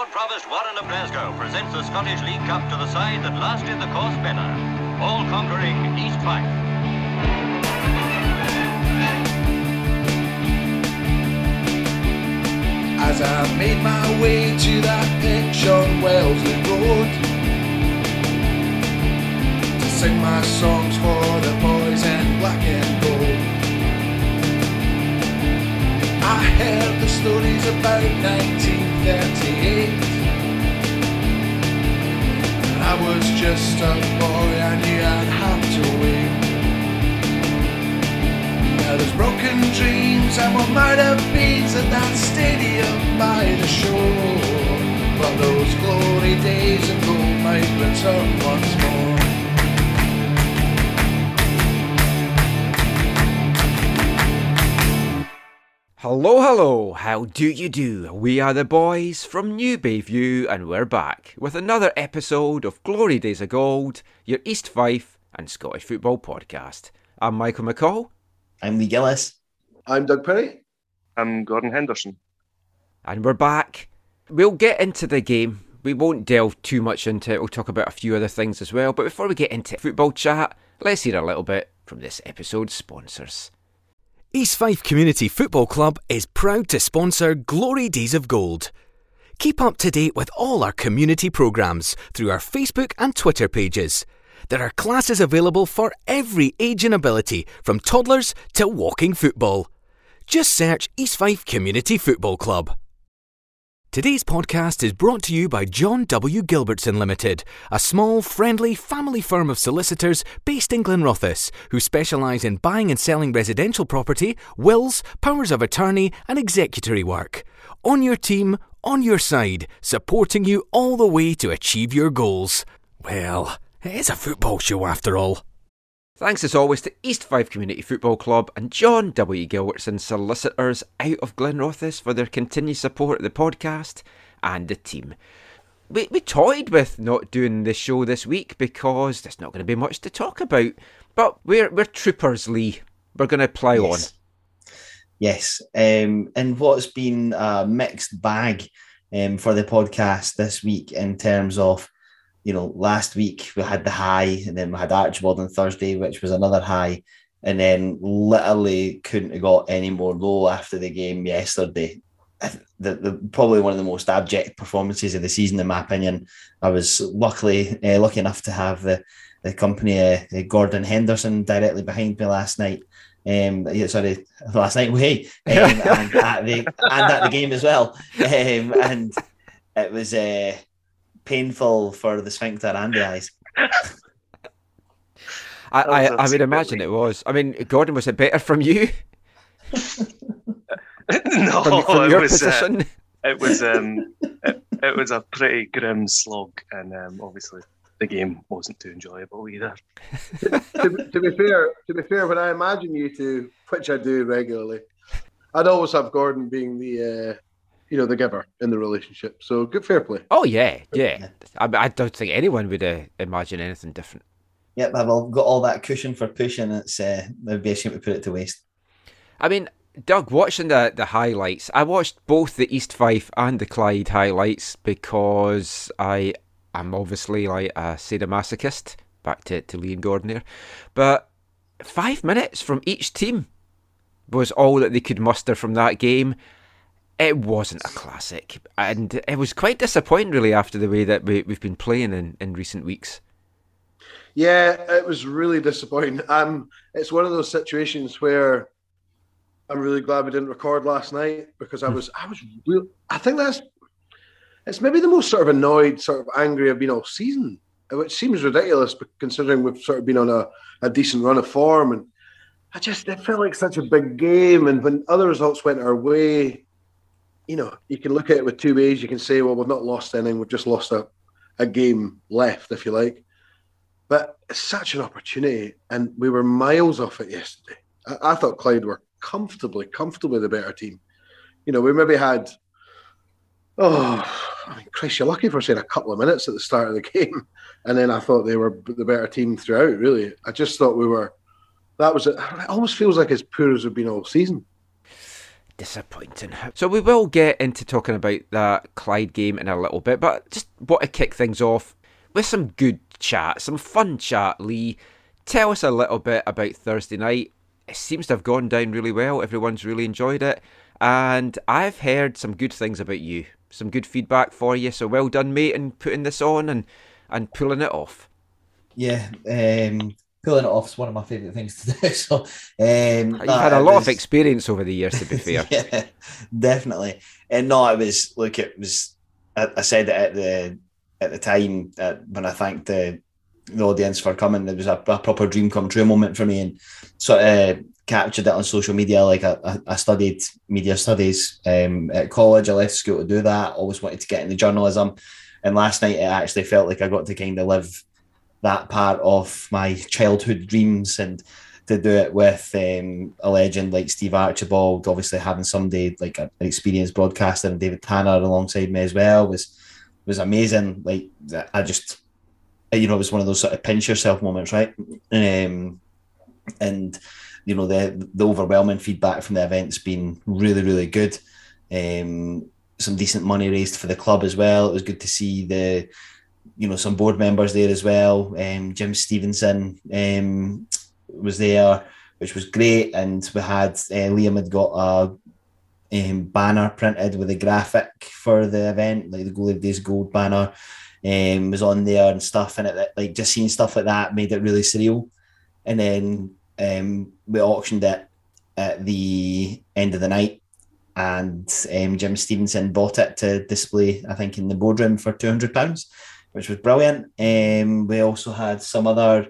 Lord Provost Warren of Glasgow presents the Scottish League Cup to the side that lasted the course better. All-conquering East Fife. As I made my way to that pitch on Wellesley Road To sing my songs for the boys in black and gold I heard the stories about 19 38. I was just a boy, I knew I'd have to wait. Now there's broken dreams and what might have been at that stadium by the shore. But those glory days of gold might return once more. Hello, hello, how do you do? We are the boys from New Bayview, and we're back with another episode of Glory Days of Gold, your East Fife and Scottish football podcast. I'm Michael McCall, I'm Lee Gillis. I'm Doug Perry. I'm Gordon Henderson. and we're back. We'll get into the game. We won't delve too much into it. We'll talk about a few other things as well. But before we get into football chat, let's hear a little bit from this episode's sponsors. East Fife Community Football Club is proud to sponsor Glory Days of Gold. Keep up to date with all our community programmes through our Facebook and Twitter pages. There are classes available for every age and ability, from toddlers to walking football. Just search East Fife Community Football Club. Today's podcast is brought to you by John W. Gilbertson Limited, a small, friendly family firm of solicitors based in Glenrothes who specialise in buying and selling residential property, wills, powers of attorney, and executory work. On your team, on your side, supporting you all the way to achieve your goals. Well, it is a football show after all. Thanks as always to East Fife Community Football Club and John W. Gilbertson Solicitors out of Glenrothes for their continued support of the podcast and the team. We, we toyed with not doing the show this week because there's not going to be much to talk about. But we're, we're troopers, Lee. We're going to plough on. Yes. Yes. Um, and what's been a mixed bag um, for the podcast this week in terms of, you know, last week we had the high and then we had Archibald on Thursday, which was another high. And then literally couldn't have got any more low after the game yesterday. The, the, probably one of the most abject performances of the season, in my opinion. I was luckily uh, lucky enough to have the, the company uh, Gordon Henderson directly behind me last night. Um, yeah, sorry, last night. Hey, um, and at the and at the game as well. Um, and it was uh, painful for the sphincter and the eyes. I, I, was I would imagine it was. I mean, Gordon, was it better from you? no, From, from it your was uh, it was um it, it was a pretty grim slog, and um, obviously the game wasn't too enjoyable either. to, to be fair, to be fair, when I imagine you two, which I do regularly, I'd always have Gordon being the, uh, you know, the giver in the relationship. So good, fair play. Oh, yeah, yeah. I, I don't think anyone would uh, imagine anything different. Yep, I've all got all that cushion for pushing. It's uh, it'd be a shame to put it to waste. I mean, Doug, watching the, the highlights, I watched both the East Fife and the Clyde highlights because I am obviously like a sadomasochist. Back to, to Lee and Gordon here. But five minutes from each team was all that they could muster from that game. It wasn't a classic. And it was quite disappointing, really, after the way that we, we've been playing in, in recent weeks. Yeah, it was really disappointing. Um, it's one of those situations where I'm really glad we didn't record last night because I was, I was real. I think that's, it's maybe the most sort of annoyed, sort of angry I've been all season, which seems ridiculous, but considering we've sort of been on a, a decent run of form, and I just it felt like such a big game, and when other results went our way, you know, you can look at it with two ways. You can say, well, we've not lost anything, we've just lost a, a game left, if you like. But it's such an opportunity, and we were miles off it yesterday. I, I thought Clyde were comfortably, comfortably the better team. You know, we maybe had, oh, I mean, Chris, you're lucky for saying a couple of minutes at the start of the game, and then I thought they were the better team throughout. Really, I just thought we were. That was it. Almost feels like as poor as we've been all season. Disappointing. So we will get into talking about that Clyde game in a little bit, but just want to kick things off with some good chat, some fun chat. Lee, tell us a little bit about Thursday night. It seems to have gone down really well. Everyone's really enjoyed it, and I've heard some good things about you, some good feedback for you. So well done, mate, in putting this on and and pulling it off. Yeah, um, pulling it off is one of my favourite things to do. So um, you've had a lot was, of experience over the years, to be fair. yeah, definitely. And no, it was look, it was. I, I said it at the at the time uh, when I thanked the the audience for coming. It was a, a, proper dream come true moment for me, and sort of captured it on social media. Like I, I studied media studies um, at college. I left school to do that. Always wanted to get into journalism, and last night it actually felt like I got to kind of live that part of my childhood dreams and to do it with um, a legend like Steve Archibald, obviously having somebody like an experienced broadcaster and David Tanner alongside me as well was was amazing. Like I just, you know, it was one of those sort of pinch yourself moments, right? Um, and you know the the overwhelming feedback from the event's been really really good. Um, some decent money raised for the club as well. It was good to see the you know some board members there as well. Um, Jim Stevenson um, was there, which was great, and we had uh, Liam had got a um, banner printed with a graphic for the event, like the Glory Days Gold banner, um, was on there and stuff, and it like just seeing stuff like that made it really surreal. And then um, we auctioned it at the end of the night, and um, Jim Stevenson bought it to display, I think, in the boardroom for two hundred pounds, which was brilliant. Um, we also had some other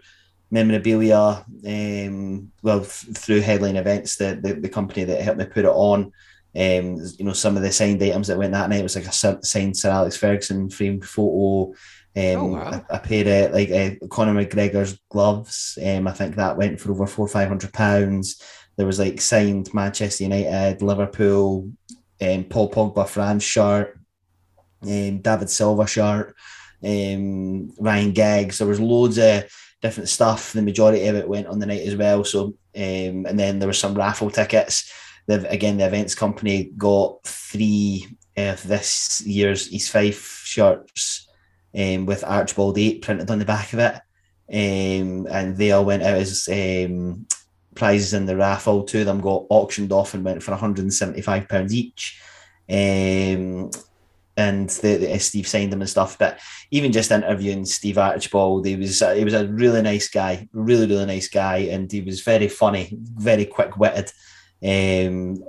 memorabilia, um, well, through headline events, the, the the company that helped me put it on. Um, you know, some of the signed items that went that night was like a signed Sir Alex Ferguson framed photo. Um, oh, wow. a, a, pair of like uh, Conor McGregor's gloves. Um, I think that went for over four five hundred pounds. There was like signed Manchester United, Liverpool, um, Paul Pogba France shirt, um, David Silva shirt, um, Ryan Giggs. There was loads of different stuff. The majority of it went on the night as well. So, um, and then there were some raffle tickets the again the events company got three of this year's East Fife shirts um, with Archibald Eight printed on the back of it, um, and they all went out as um, prizes in the raffle. Two of them got auctioned off and went for 175 pounds each. Um, and the, the, Steve signed them and stuff. But even just interviewing Steve Archibald, he was he was a really nice guy, really really nice guy, and he was very funny, very quick witted um,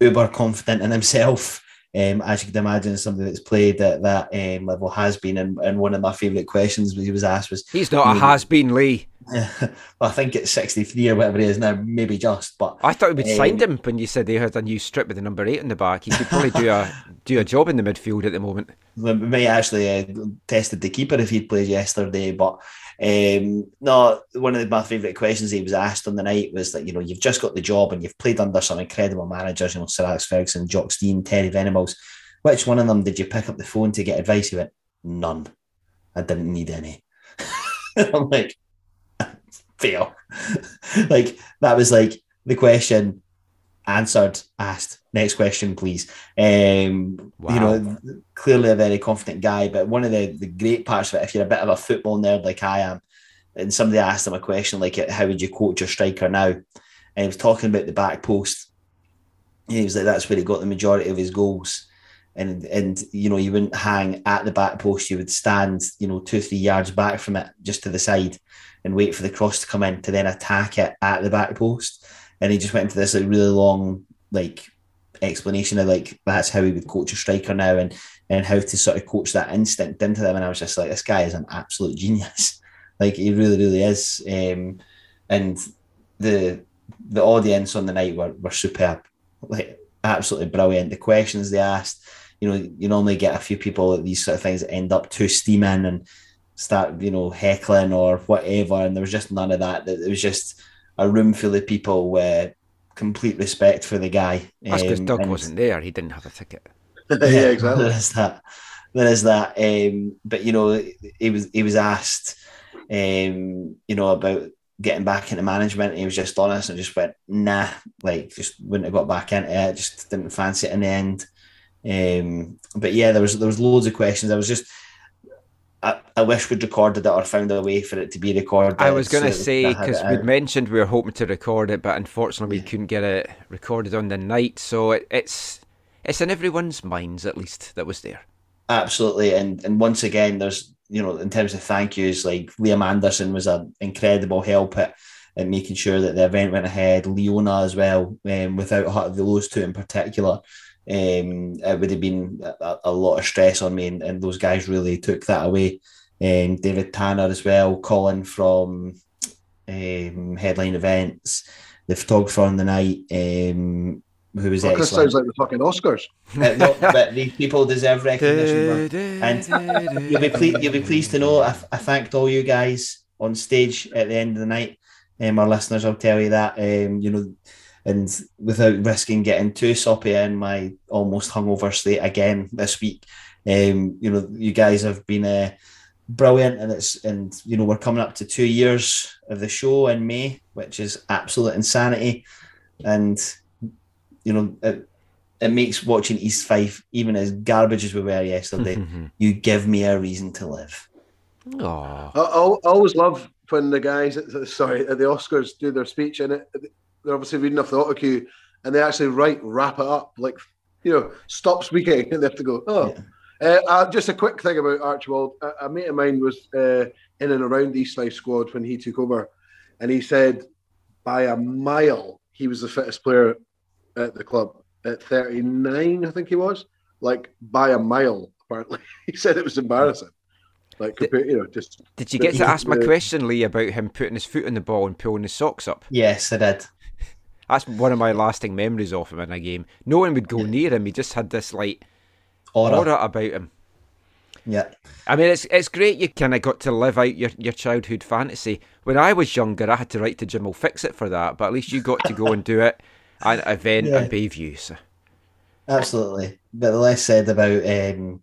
uber confident in himself. Um, as you can imagine, somebody that's played at that um, level has been. And, and one of my favourite questions he was asked was, "He's not a has been, Lee." well, I think it's sixty three or whatever he is now, maybe just. But I thought we'd um, signed him when you said they had a new strip with the number eight in the back. He could probably do a do a job in the midfield at the moment. We may actually uh, tested the keeper if he'd played yesterday, but um, no, one of my favourite questions he was asked on the night was that, you know, you've just got the job and you've played under some incredible managers, you know, Sir Alex Ferguson, Jock Stein, Terry Venables. Which one of them did you pick up the phone to get advice? He went, none. I didn't need any. I'm like, fail. like, that was like the question answered, asked. Next question, please. Um, wow. You know, clearly a very confident guy, but one of the, the great parts of it, if you're a bit of a football nerd like I am, and somebody asked him a question like, "How would you coach your striker now?" and he was talking about the back post. he was like, "That's where he got the majority of his goals." And, and you know you wouldn't hang at the back post you would stand you know two three yards back from it just to the side and wait for the cross to come in to then attack it at the back post. And he just went into this like really long like explanation of like that's how he would coach a striker now and and how to sort of coach that instinct into them. And I was just like this guy is an absolute genius. Like he really really is. Um, and the the audience on the night were, were superb. Like absolutely brilliant. The questions they asked you know you normally get a few people at these sort of things that end up too steaming and start you know heckling or whatever and there was just none of that it was just a room full of people with complete respect for the guy. That's because um, Doug wasn't there; he didn't have a ticket. yeah, exactly. There is that. There is that. Um, but you know, he was he was asked, um, you know, about getting back into management. He was just honest and just went, nah, like just wouldn't have got back into it. Just didn't fancy it in the end. Um, but yeah, there was there was loads of questions. I was just I, I wish we'd recorded it or found a way for it to be recorded. I was going to so say that I had because we'd mentioned we were hoping to record it, but unfortunately we couldn't get it recorded on the night. So it, it's it's in everyone's minds at least that was there. Absolutely, and and once again, there's you know in terms of thank yous, like Liam Anderson was an incredible help at, at making sure that the event went ahead. Leona as well, um, without her, those two in particular, um, it would have been a, a lot of stress on me, and, and those guys really took that away. Um, David Tanner as well, Colin from um, Headline Events, the photographer on the night, um, who was this excellent. sounds like the fucking Oscars. Uh, no, but these people deserve recognition. And you'll be pleased. You'll be pleased to know I, I thanked all you guys on stage at the end of the night. Um, our listeners, I'll tell you that. Um, you know, and without risking getting too soppy in my almost hungover state again this week, um, you know, you guys have been uh, brilliant, and it's and you know we're coming up to two years of the show in May, which is absolute insanity, and you know it, it makes watching East Fife, even as garbage as we were yesterday, you give me a reason to live. Aw. I, I I always love when the guys, at the- sorry, at the Oscars do their speech and it, they're obviously reading off the auto cue and they actually write, wrap it up, like, you know, stop speaking and they have to go, oh. Uh, uh, just a quick thing about Archibald. A, a mate of mine was uh, in and around the East Fife squad when he took over, and he said by a mile he was the fittest player at the club at 39, I think he was. Like by a mile, apparently. he said it was embarrassing. Like, compared, you know, just Did you get to ask my the- question, Lee, about him putting his foot on the ball and pulling his socks up? Yes, I did. That's one of my lasting memories of him in a game. No one would go near him. He just had this like Aura. aura about him. Yeah. I mean, it's it's great you kind of got to live out your, your childhood fantasy. When I was younger, I had to write to Jim will fix it for that, but at least you got to go and do it at an event Yeah. in Bayview. So. Absolutely. But the less said about um,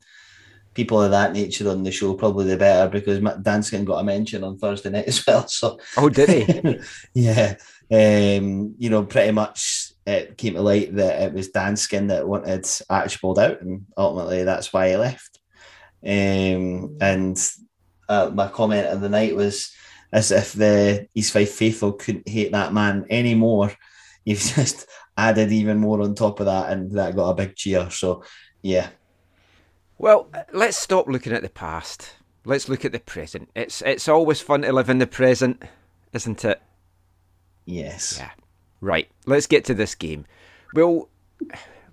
people of that nature on the show, probably the better because Matt Danskin got a mention on Thursday night as well. So, Oh, did he? yeah. Um, you know, pretty much it came to light that it was Danskin that wanted Archibald out, and ultimately that's why he left. Um, and uh, my comment of the night was as if the East Fife faithful couldn't hate that man anymore. You've just added even more on top of that, and that got a big cheer. So, yeah, Well, let's stop looking at the past. Let's look at the present. It's it's always fun to live in the present, isn't it? Yes, Yeah. Right. Let's get to this game. We'll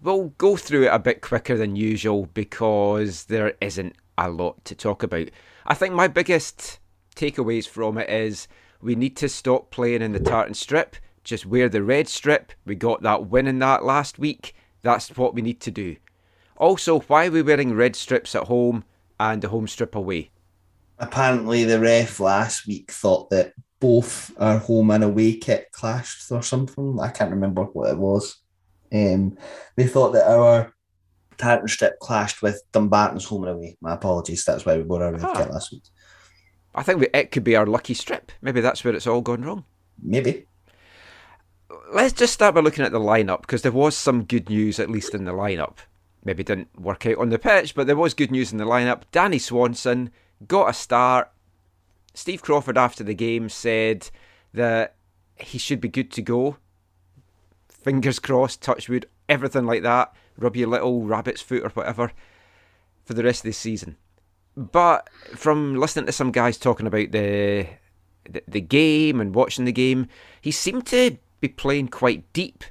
we'll go through it a bit quicker than usual because there isn't a lot to talk about. I think my biggest takeaways from it is we need to stop playing in the tartan strip. Just wear the red strip. We got that win in that last week. That's what we need to do. Also, why are we wearing red strips at home and the home strip away? apparently the ref last week thought that both our home and away kit clashed or something. I can't remember what it was. Um, they thought that our tartan strip clashed with Dumbarton's home and away. My apologies. That's why we wore our red Ah. kit last week. I think it could be our lucky strip. Maybe that's where it's all gone wrong. Maybe. let's just start by looking at the lineup because there was some good news, at least in the lineup. Maybe didn't work out on the pitch, but there was good news in the lineup. Danny Swanson got a start. Steve Crawford, after the game, said that he should be good to go. Fingers crossed, touch wood, everything like that. Rub your little rabbit's foot or whatever for the rest of the season. But from listening to some guys talking about the the, the game and watching the game, he seemed to be playing quite deep.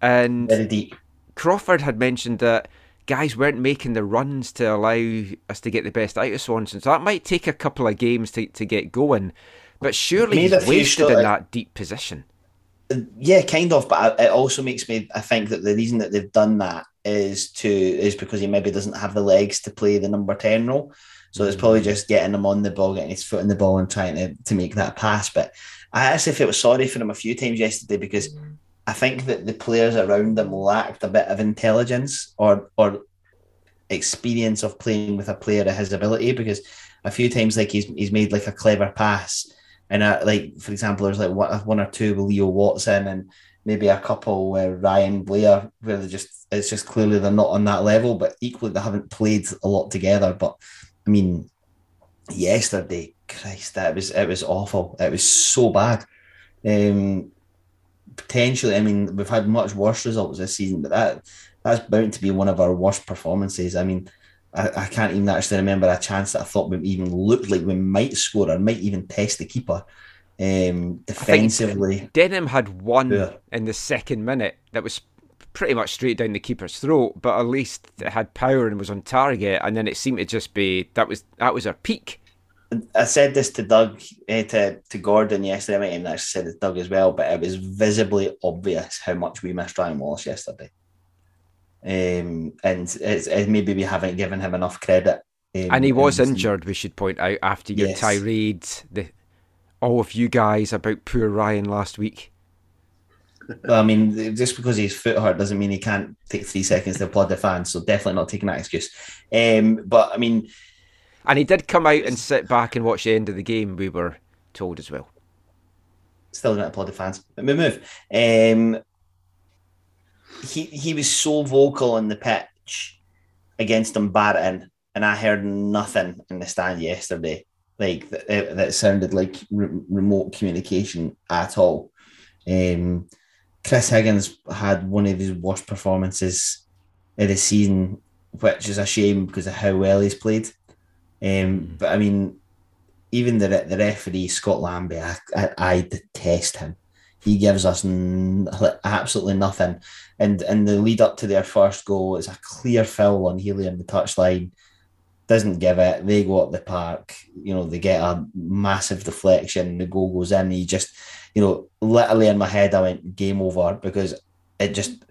And Very deep. Crawford had mentioned that guys weren't making the runs to allow us to get the best out of Swanson. So that might take a couple of games to, to get going. But surely he's wasted in that deep position. Yeah, kind of, but it also makes me. I think that the reason that they've done that is to is because he maybe doesn't have the legs to play the number ten role. So it's probably mm. just getting him on the ball, getting his foot in the ball, and trying to, to make that pass. But I actually felt sorry for him a few times yesterday because I think that the players around him lacked a bit of intelligence or or experience of playing with a player of his ability. Because a few times, like he's he's made like a clever pass, and uh, like for example, there's like one, one or two with Leo Watson and maybe a couple where Ryan Blair where they just it's just clearly they're not on that level, but equally they haven't played a lot together. But I mean, yesterday, Christ, that was it was awful. It was so bad. Um, potentially, I mean, we've had much worse results this season, but that that's bound to be one of our worst performances. I mean, I, I can't even actually remember a chance that I thought we even looked like we might score or might even test the keeper. Um, defensively, Denham had one Yeah. in the second minute that was pretty much straight down the keeper's throat, but at least it had power and was on target. And then it seemed to just be that was that was our peak. I said this to Doug, eh, to, to Gordon yesterday. I might even actually said it to Doug as well, but it was visibly obvious how much we missed Ryan Wallace yesterday. Um, and it's, it maybe we haven't given him enough credit. Um, And he was and- injured, we should point out, after your Yes. tirade, the all of you guys about poor Ryan last week. Well, I mean, just because he's foot hurt doesn't mean he can't take three seconds to applaud the fans. So definitely not taking that excuse. Um, but I mean, And he did come out and sit back and watch the end of the game, we were told as well. still don't applaud the fans. But we move. Um, he he was so vocal on the pitch against him and I heard nothing in the stand yesterday. Like that, that sounded like re- remote communication at all. Um, Chris Higgins had one of his worst performances of the season, which is a shame because of how well he's played. Um, but I mean, even the the referee Scott Lambie, I, I, I detest him. He gives us n- absolutely nothing. And in the lead up to their first goal, it's a clear foul on Healy on the touchline. Doesn't give it. They go up the park. You know they get a massive deflection. The goal goes in. He just, you know, literally in my head, I went game over because it just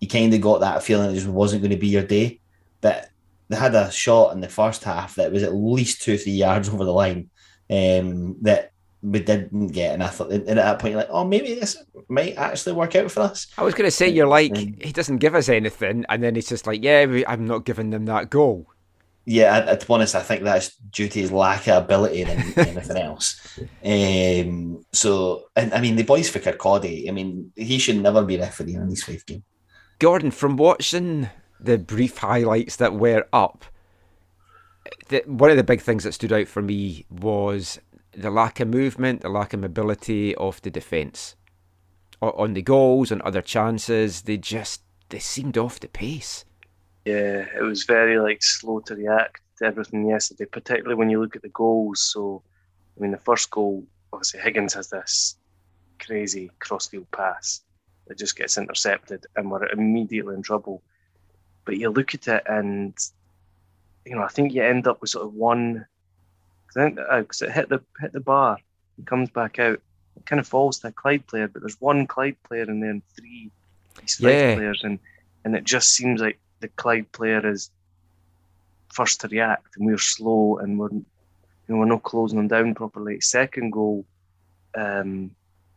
you kind of got that feeling it just wasn't going to be your day. But they had a shot in the first half that was at least two, three yards over the line um, that we didn't get. And I thought, and at that point, you're like, oh, maybe this might actually work out for us. I was going to say, you're like, Um, he doesn't give us anything, and then he's just like, yeah, I'm not giving them that goal. Yeah, I, to be honest, I think that's due to his lack of ability than anything else. Um, so, and I mean, the boys for Kirkcaldy, I mean, he should never be refereeing in East Fife games. Gordon, from watching the brief highlights that were up, the, one of the big things that stood out for me was the lack of movement, the lack of mobility of the defence. O- On the goals and other chances, they just they seemed off the pace. Yeah, it was very like slow to react to everything yesterday, particularly when you look at the goals. So, I mean, the first goal, obviously Higgins has this crazy crossfield pass that just gets intercepted, and we're immediately in trouble. But you look at it, and you know, I think you end up with sort of one. I think because it hit the hit the bar, it comes back out. It kind of falls to a Clyde player, but there's one Clyde player and then three Yeah. players, and and it just seems like the Clyde player is first to react, and we're slow, and we're you know we're not closing them down properly. Second goal, um,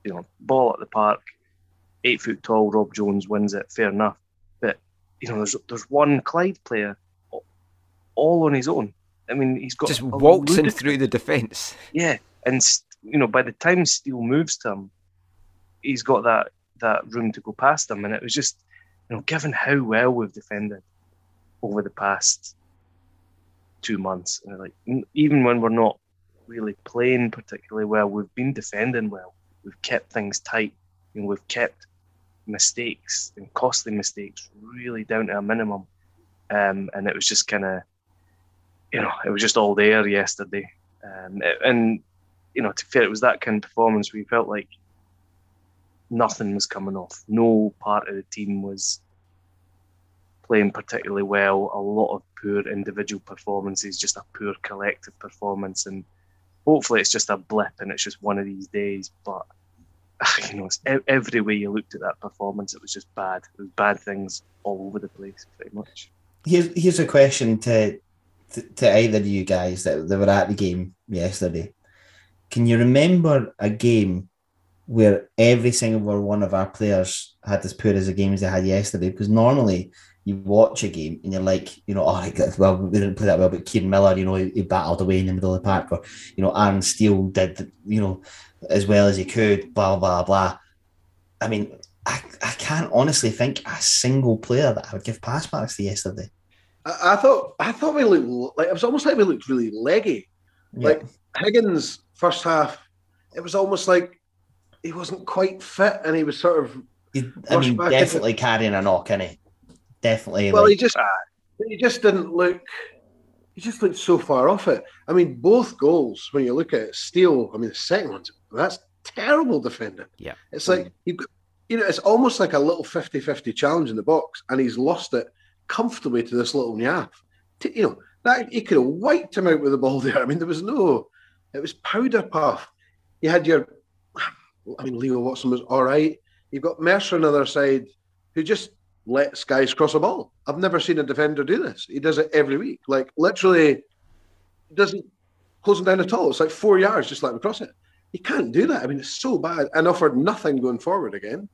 you know, ball at the park, eight foot tall. Rob Jones wins it, fair enough. You know, there's there's one Clyde player, all on his own. I mean, he's got Just waltzing ludicrous- through the defence. yeah, and you know, by the time Steele moves to him, he's got that that room to go past him, and it was just, you know, given how well we've defended over the past two months, and like even when we're not really playing particularly well, we've been defending well. We've kept things tight, and we've kept mistakes and costly mistakes really down to a minimum. Um, and it was just kind of, you know, it was just all there yesterday. Um, and you know, to fair, it was that kind of performance you felt like nothing was coming off. No part of the team was playing particularly well. A lot of poor individual performances, just a poor collective performance, and hopefully it's just a blip and it's just one of these days. But you know, every way you looked at that performance, it was just bad. It was bad things all over the place, pretty much. Here's here's a question to to, to either of you guys that, that were at the game yesterday. Can you remember a game where every single one of our players had as poor as a game as they had yesterday. Because normally you watch a game and you're like, you know, oh, well, we didn't play that well, but Kieran Miller, you know, he, he battled away in the middle of the park, or you know, Aaron Steele did, you know, as well as he could, blah blah blah. I mean, I, I can't honestly think a single player that I would give pass marks to yesterday. I, I thought I thought we looked like it was almost like we looked really leggy. Yeah. Like Higgins first half, it was almost like he wasn't quite fit, and he was sort of He- I mean, definitely carrying a knock in it. Definitely. well, like, he just he just didn't look. He just looked so far off it. I mean, both goals when you look at it, Steele. I mean, the second one's that's terrible defending. Yeah. it's like you you know, it's almost like a little 50-50 challenge in the box, and he's lost it comfortably to this little Nyaf. T- You know that he could have wiped him out with the ball there. I mean, there was no, it was powder puff. You had your, I mean, Leo Watson was all right. You've got Mercer on the other side, who just lets guys cross a ball. I've never seen a defender do this. He does it every week. Like literally, doesn't close him down at all. It's like four yards, just let him cross it. He can't do that. I mean, it's so bad, and offered nothing going forward again.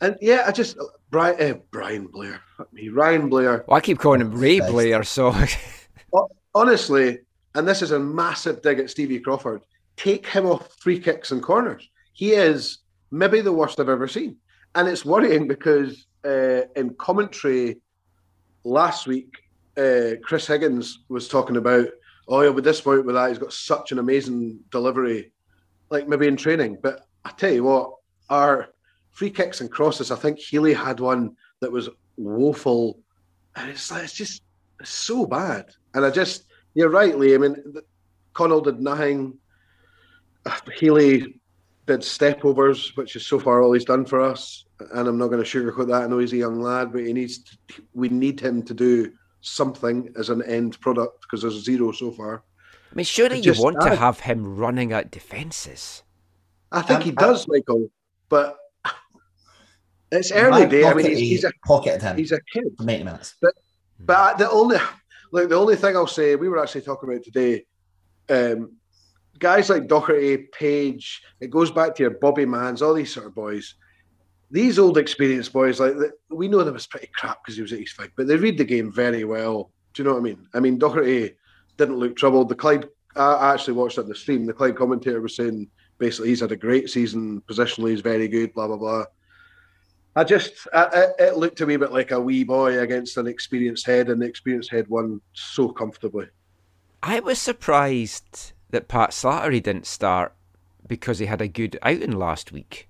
And yeah, I just Brian, uh, Brian Blair, fuck me, Ryan Blair. Well, I keep calling him Ray Blair, so Honestly, and this is a massive dig at Stevie Crawford. Take him off free kicks and corners. He is maybe the worst I've ever seen, and it's worrying because uh, in commentary last week, uh, Chris Higgins was talking about, oh, he'll be disappointed with that. He's got such an amazing delivery, like maybe in training. But I tell you what, our free kicks and crosses, I think Healy had one that was woeful, and it's like it's just it's so bad. And I just, you're right, Lee. I mean, Connell did nothing. Uh, Healy did stepovers, which is so far all he's done for us. And I'm not going to sugarcoat that. I know he's a young lad, but he needs. To, we need him to do something as an end product because there's zero so far. I mean, surely It you just want to have him running at defences. I think Um, he I- does, Michael, but it's early day. I mean, he's, he's a pocketed him he's a kid. for 90 minutes. But the only, like the only thing I'll say, we were actually talking about today. Um, guys like Doherty, Page, it goes back to your Bobby Mans, all these sort of boys. These old experienced boys, like we know them as pretty crap because he was at East Fife, but they read the game very well. Do you know what I mean? I mean, Doherty didn't look troubled. The Clyde, I actually watched it on the stream. The Clyde commentator was saying basically he's had a great season positionally, he's very good, blah blah blah. I just, I, it looked a wee bit like a wee boy against an experienced head, and the experienced head won so comfortably. I was surprised that Pat Slattery didn't start because he had a good outing last week.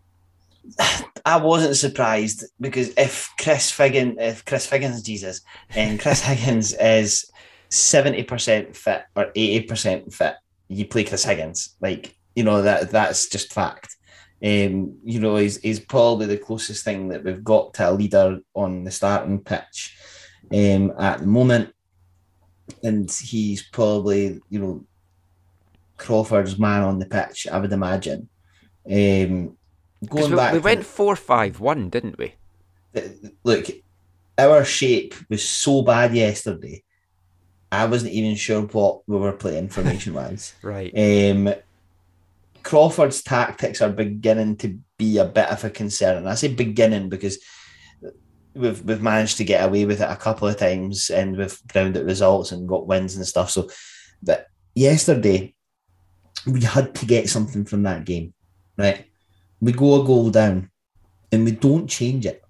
I wasn't surprised because if Chris Figgin, if Chris Figgins, Jesus, and Chris Higgins is seventy percent fit or eighty percent fit, you play Chris Higgins. Like you know that that's just fact. Um, you know he's he's probably the closest thing that we've got to a leader on the starting pitch um, at the moment, and he's probably you know Crawford's man on the pitch. I would imagine. Um, going we, back, we went 4 5 1, didn't we? look, our shape was so bad yesterday. I wasn't even sure what we were playing formation wise. Right. Um, Crawford's tactics are beginning to be a bit of a concern, and I say beginning because we've we've managed to get away with it a couple of times, and we've grounded results and got wins and stuff. So, but yesterday we had to get something from that game, right? We go a goal down, and we don't change it.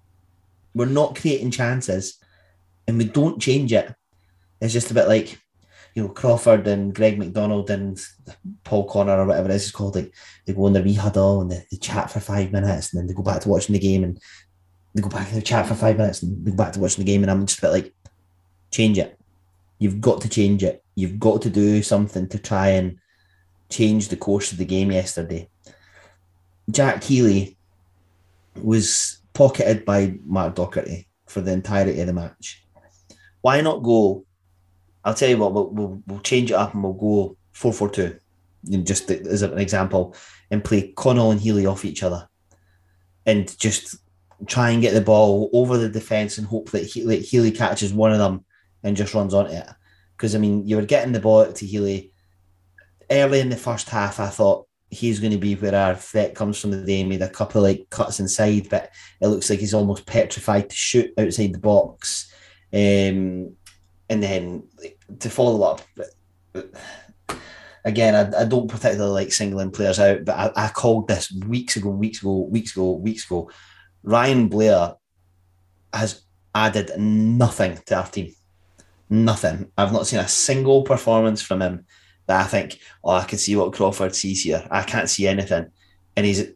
We're not creating chances, and we don't change it. It's just a bit like you know, Crawford and Greg McDonald and Paul Connor or whatever it is called, like they go in the wee huddle and they, they chat for five minutes and then they go back to watching the game and they go back and they chat for five minutes and they go back to watching the game and I'm just a bit like, change it. You've got to change it. You've got to do something to try and change the course of the game yesterday. Jack Healy was pocketed by Mark Docherty for the entirety of the match. Why not go I'll tell you what, we'll, we'll, we'll change it up and we'll go 4 4 2, just as an example, and play Connell and Healy off each other and just try and get the ball over the defence and hope that Healy, Healy catches one of them and just runs onto it. Because, I mean, you were getting the ball to Healy early in the first half. I thought he's going to be where our threat comes from today. He made a couple of like cuts inside, but it looks like he's almost petrified to shoot outside the box. Um, and then like, to follow up, again, I, I don't particularly like singling players out, but I, I called this weeks ago, weeks ago, weeks ago, weeks ago. Ryan Blair has added nothing to our team. Nothing. I've not seen a single performance from him that I think, oh, I can see what Crawford sees here. I can't see anything. And he's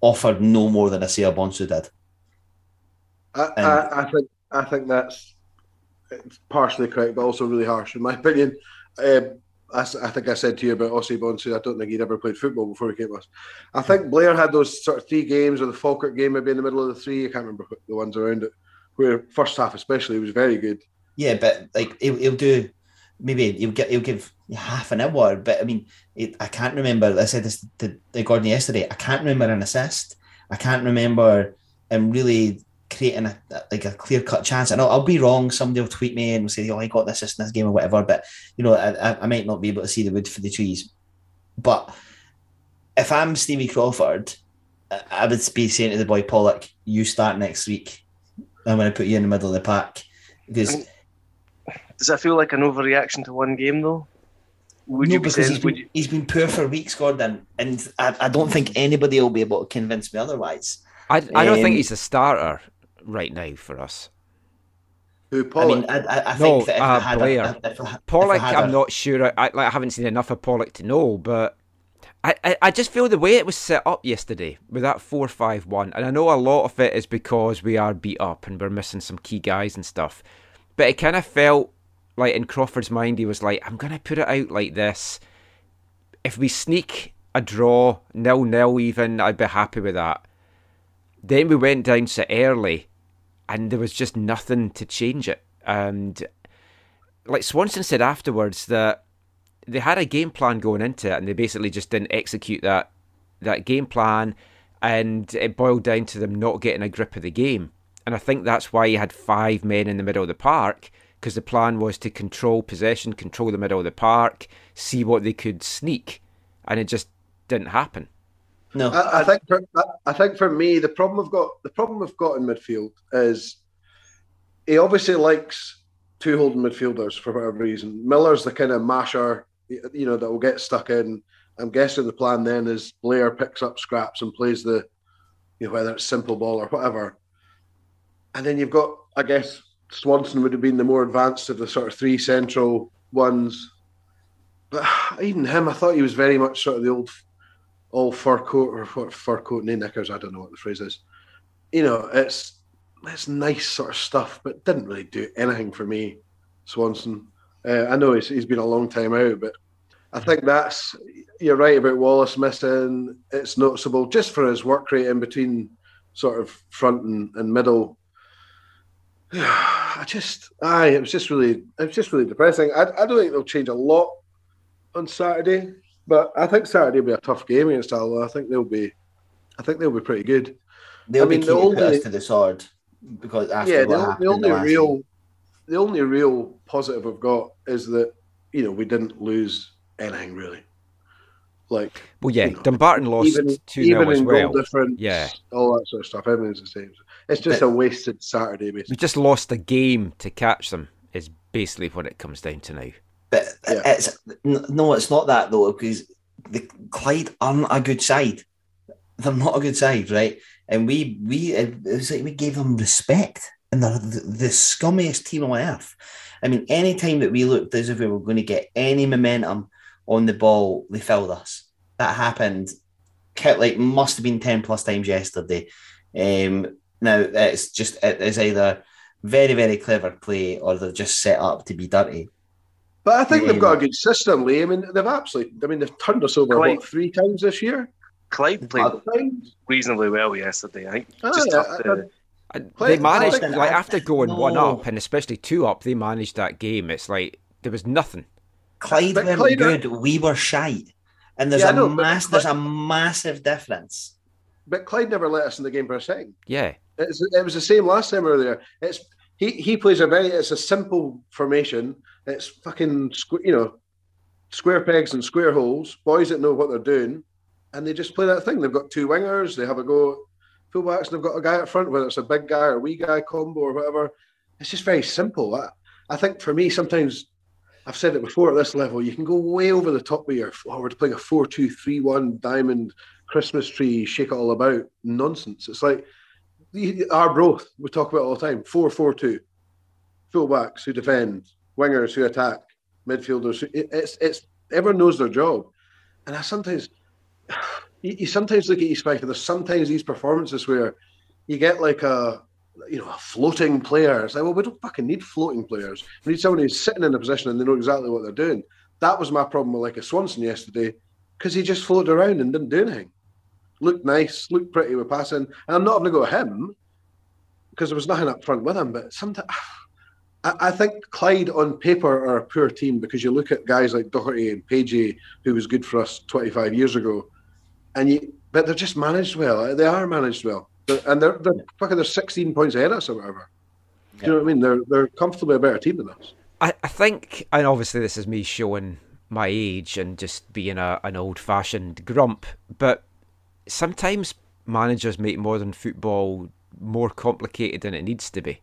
offered no more than a Asir Bonsu did. I, I, I think I think that's partially correct, but also really harsh in my opinion. Um, I, I think I said to you about Ossie Bonsu. I don't think he'd ever played football before he came to us. I think Blair had those sort of three games, or the Falkirk game maybe in the middle of the three. I can't remember the ones around it. Where first half especially was very good. Yeah, but like he'll, he'll do maybe he'll get he'll give half an hour. But I mean, it, I can't remember. I said this to, to Gordon yesterday. I can't remember an assist. I can't remember him really creating a like a clear cut chance. And I'll, I'll be wrong. Somebody will tweet me and say, "Oh, I got the assist in this game or whatever." But you know, I, I- might not be able to see the wood for the trees. But if I'm Stevie Crawford, I I would be saying to the boy Pollock, "You start next week. I'm going to put you in the middle of the pack." Because Does that feel like an overreaction to one game though? Would no, you be because saying? he's Would been, you, he's been poor for weeks, Gordon, and I, I don't think anybody will be able to convince me otherwise. I, I don't Um, think he's a starter right now for us. Who I mean, I, I, I No, think that if uh, I had Blair. a, if I, if I Pollock, had I'm a- not sure. I, like, I haven't seen enough of Pollock to know, but I, I, I just feel the way it was set up yesterday with that 4 5 1, and I know a lot of it is because we are beat up and we're missing some key guys and stuff, but it kind of felt like in Crawford's mind, he was like, I'm going to put it out like this. If we sneak a draw, nil nil even, I'd be happy with that. Then we went down so early, and there was just nothing to change it. And like Swanson said afterwards that they had a game plan going into it, and they basically just didn't execute that that game plan, and it boiled down to them not getting a grip of the game. And I think that's why you had five men in the middle of the park because the plan was to control possession, control the middle of the park, see what they could sneak, and it just didn't happen. no. I, I think for, I, I think for me the problem we've got the problem we've got in midfield is he obviously likes two holding midfielders for whatever reason. Miller's the kind of masher, you know, that will get stuck in. I'm guessing the plan then is Blair picks up scraps and plays the, you know, whether it's simple ball or whatever. And then you've got, I guess, Swanson would have been the more advanced of the sort of three central ones. But even him, I thought he was very much sort of the old all fur coat or fur coat, knee knickers. I don't know what the phrase is. You know, it's it's nice sort of stuff, but didn't really do anything for me. Swanson. Uh, I know he's, he's been a long time out, but I think that's you're right about Wallace missing. It's noticeable just for his work rate in between sort of front and, and middle. I just, aye, it was just really, it was just really depressing. I, I don't think they'll change a lot on Saturday, but I think Saturday will be a tough game against Alloa. I think they'll be, I think they'll be pretty good. They'll I mean, be the keen to put only- us to the sword because after yeah, what the, happened the in the only last real, game. the only real positive I've got is that you know we didn't lose anything really. Like Well, yeah, You know, Dumbarton lost even 2 even 0 as well. goal difference, Yeah. all that sort of stuff. Everything's the same. It's just But- a wasted Saturday, We just lost a game to catch them, is basically what it comes down to now. But Yeah. it's no, it's not that though, because the Clyde aren't a good side. They're not a good side, right? And we we it was like we gave them respect, and they're the, the scummiest team on earth. I mean, any time that we looked as if we were going to get any momentum on the ball, they failed us. That happened. kept- Like must have been ten plus times yesterday. Um, now it's just it is either very very clever play or they're just set up to be dirty. But I think Yeah. they've got a good system, Lee. I mean, they've absolutely. I mean, they've turned us over Quite. what, three times this year. Clyde played Uh, reasonably well yesterday. I think Ah, just yeah, tough I- to, And they managed, I- like after going one up and especially two up, they managed that game. It's like there was nothing. Clyde But weren't Clyde are- good. We were shite, and there's Yeah, I a know, but mass, Clyde- there's a massive difference. But Clyde never let us in the game for a second. Yeah, It's, it was the same last time we were there. It's he he plays a very it's a simple formation. It's fucking you know square pegs and square holes. Boys that know what they're doing. and they just play that thing. They've got two wingers, they have a go fullbacks, and they've got a guy up front, whether it's a big guy or wee guy combo or whatever. It's just very simple. I, I think for me, sometimes I've said it before at this level, you can go way over the top with your, oh, we're playing a 4 2 3 1 diamond Christmas tree, shake it all about nonsense. It's like Arbroath, we talk about all the time 4 4 2. Fullbacks who defend, wingers who attack, midfielders. Who, it's, it's, everyone knows their job. And I sometimes, you, you sometimes look at East and there's sometimes these performances where you get like a, you know, a floating player. It's like, well, we don't fucking need floating players. We need someone who's sitting in a position and they know exactly what they're doing. That was my problem with like a Swanson yesterday because he just floated around and didn't do anything. Looked nice, looked pretty with passing. And I'm not going to go at him because there was nothing up front with him. But sometimes I, I think Clyde on paper are a poor team because you look at guys like Doherty and Pagey, who was good for us 25 years ago, and you, but they're just managed well. Uh, they are managed well and they're they're fucking they're 16 points ahead of us or whatever. Do you know what I mean? They're they're comfortably a better team than us. I, I think, and obviously this is me showing my age and just being a, an old fashioned grump, but sometimes managers make modern football more complicated than it needs to be.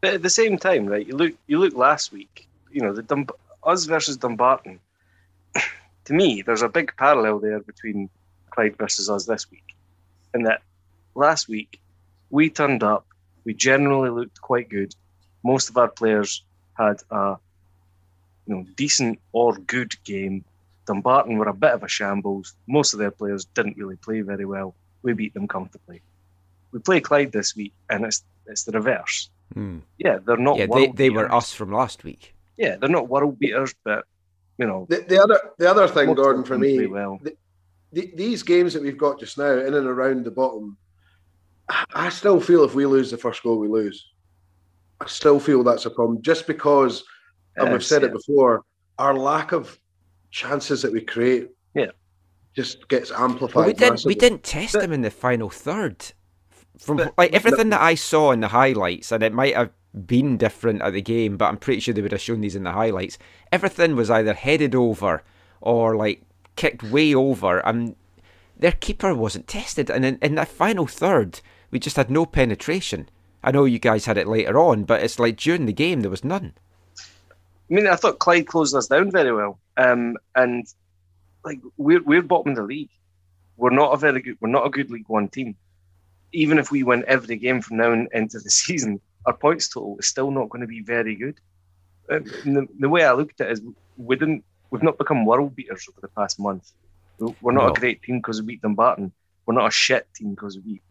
But at the same time, right? You look you look last week. You know the Dumb- us versus Dumbarton. to me, there's a big parallel there between Clyde versus us this week, in that last week, we turned up. We generally looked quite good. Most of our players had a you know decent or good game. Dumbarton were a bit of a shambles. Most of their players didn't really play very well. We beat them comfortably. We play Clyde this week, and it's it's the reverse. Hmm. Yeah, they're not. Yeah, they, they were us from last week. Yeah, they're not world beaters, but you know. The, the other the other thing, Gordon, them for me, well. the, the, these games that we've got just now, in and around the bottom, I still feel if we lose the first goal, we lose. I still feel that's a problem, just because, and we've Yes, said it before, our lack of chances that we create, Yeah. just gets amplified. Well, we didn't we didn't test But- them in the final third. From But- like everything that I saw in the highlights, and it might have been different at the game, but I'm pretty sure they would have shown these in the highlights. Everything was either headed over or like kicked way over, and their keeper wasn't tested. And in, in that final third, we just had no penetration. I know you guys had it later on, but it's like during the game there was none. I mean, I thought Clyde closed us down very well, um, and like we're we're bottom of the league. We're not a very good. We're not a good League One team. Even if we win every game from now on into the season, our points total is still not going to be very good. Uh, the, the way I looked at it is, we didn't. We've not become world beaters over the past month. We're not No. a great team because we beat Dumbarton. We're not a shit team because we beat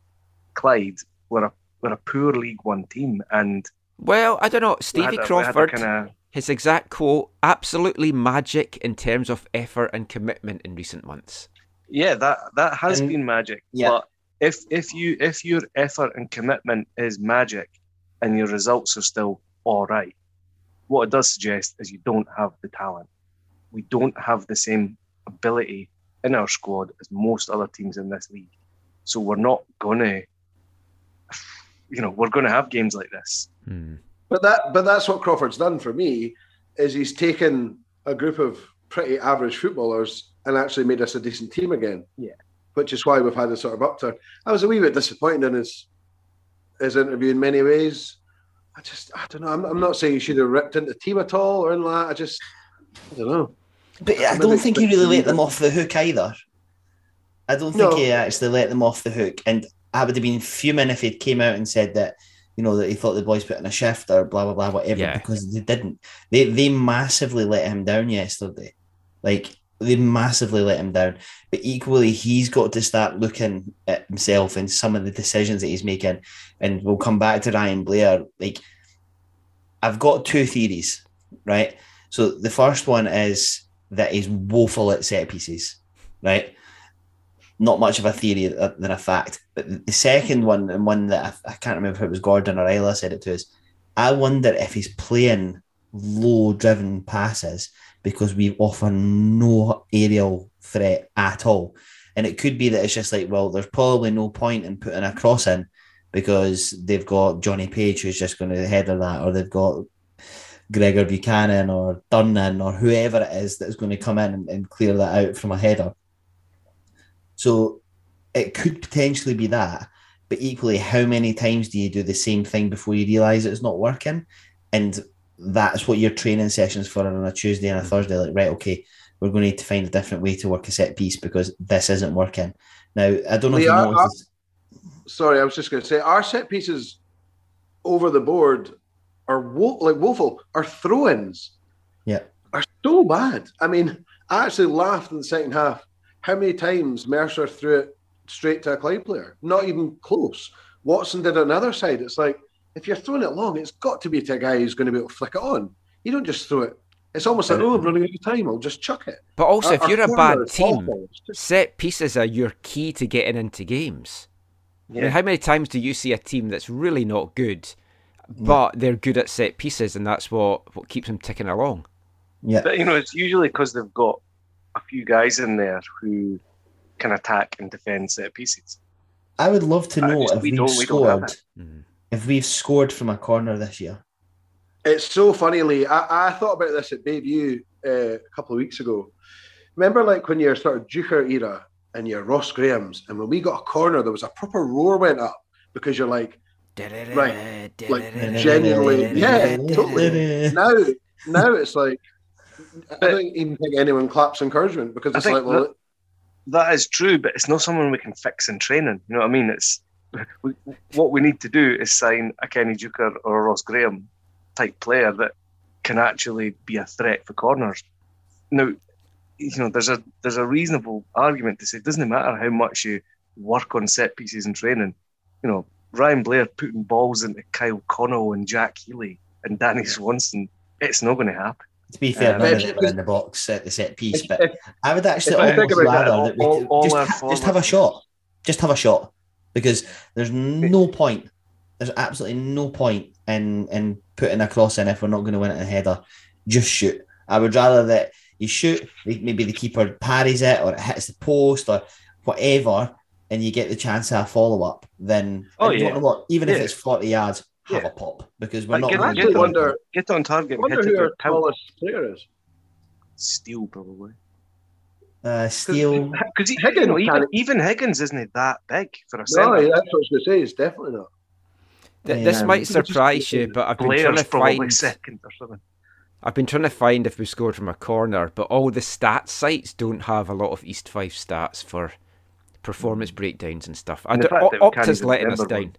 Clyde. We're a we're a poor League One team, and Well, I don't know. Stevie had a- we had a Crawford, his exact quote, absolutely magic in terms of effort and commitment in recent months. Yeah, that that has And- been magic. yeah. But if if you if your effort and commitment is magic and your results are still all right, what it does suggest is you don't have the talent. We don't have the same ability in our squad as most other teams in this league. So we're not gonna you know, we're gonna have games like this. Hmm. But that, but that's what Crawford's done for me. Is he's taken a group of pretty average footballers and actually made us a decent team again. Yeah. Which is why we've had a sort of upturn. I was a wee bit disappointed in his his interview in many ways. I just, I don't know. I'm, I'm not saying he should have ripped into the team at all or in that. I just, I don't know. But I Maybe don't think he really let them off the hook either. I don't think No. he actually let them off the hook. And I would have been fuming if he'd came out and said that, you know, that he thought the boys put in a shift or blah blah blah, whatever, Yeah. because they didn't. They they massively let him down yesterday. Like they massively let him down. But equally, he's got to start looking at himself and some of the decisions that he's making. And we'll come back to Ryan Blair. Like I've got two theories, right? So the first one is that he's woeful at set pieces, right? Not much of a theory uh, than a fact. But the second mm-hmm. one, and one that I, I can't remember if it was Gordon or Isla said it to us, I wonder if he's playing low driven passes because we offer no aerial threat at all. And it could be that it's just like, well, there's probably no point in putting a cross in because they've got Johnny Page who's just going to header that, or they've got Gregor Buchanan or Durnan or whoever it is that's going to come in and, and clear that out from a header. So it could potentially be that. But equally, how many times do you do the same thing before you realise it's not working? And that's what your training sessions for on a Tuesday and a mm. Thursday. Like, right, okay, we're going to need to find a different way to work a set piece because this isn't working. Now, I don't know They if you are- noticed. Sorry, I was just going to say our set pieces over the board are wo- like woeful. Our throw-ins Yeah. are so bad. I mean, I actually laughed in the second half. How many times Mercer threw it straight to a Clyde player? Not even close. Watson did it on the other side. It's like if you're throwing it long, it's got to be to a guy who's going to be able to flick it on. You don't just throw it. It's almost like, oh, I'm running out of time. I'll just chuck it. But also, Our- if you're a bad team, just- set pieces are your key to getting into games. I mean, how many times do you see a team that's really not good, mm. but they're good at set pieces, and that's what, what keeps them ticking along? Yeah. But you know, it's usually because they've got a few guys in there who can attack and defend set pieces. I would love to know just- if we we've don't- we don't have scored. Mhm. If we've scored from a corner this year. It's so funny, Lee. I, I thought about this at Bayview uh, a couple of weeks ago. Remember, like when you're sort of Deuchar era and you're Ross Graham's, and when we got a corner, there was a proper roar went up because you're like, Right. Like, genuinely- yeah, totally. now, now it's like, I don't even think anyone claps encouragement because it's like, well, that- That is true, but it's not someone we can fix in training. You know what I mean? It's we, what we need to do is sign a Kenny Deuchar or a Ross Graham type player that can actually be a threat for corners. Now, you know, there's a there's a reasonable argument to say it doesn't matter how much you work on set pieces in training. You know, Ryan Blair putting balls into Kyle Connell and Jack Healy and Danny Swanson, it's not going to happen. To be fair, none of them were in the box at the set piece, but if- I would actually if I think almost rather it, that we all- all just, ha- just have a shot. Just have a shot. Because there's no point. There's absolutely no point in in putting a cross in if we're not going to win it in a header. Just shoot. I would rather that you shoot, maybe the keeper parries it or it hits the post or whatever, and you get the chance of a follow up. Then Oh, yeah. what? Even if it's forty yards, have Yeah. a pop because we're Like, not. get- going get to wonder, Get on target and wonder hit who our tallest player is. Steele, probably. uh, steal. Because Higgins you know, even, even Higgins isn't that big for a No, that's what I was going to say. It's definitely not. Th- this might surprise you, but I've been trying to find. second or something. I've been trying to find if we scored from a corner, but all the stats sites don't have a lot of East Fife stats for performance breakdowns and stuff. And And the fact that we can't Opta's letting us remember down.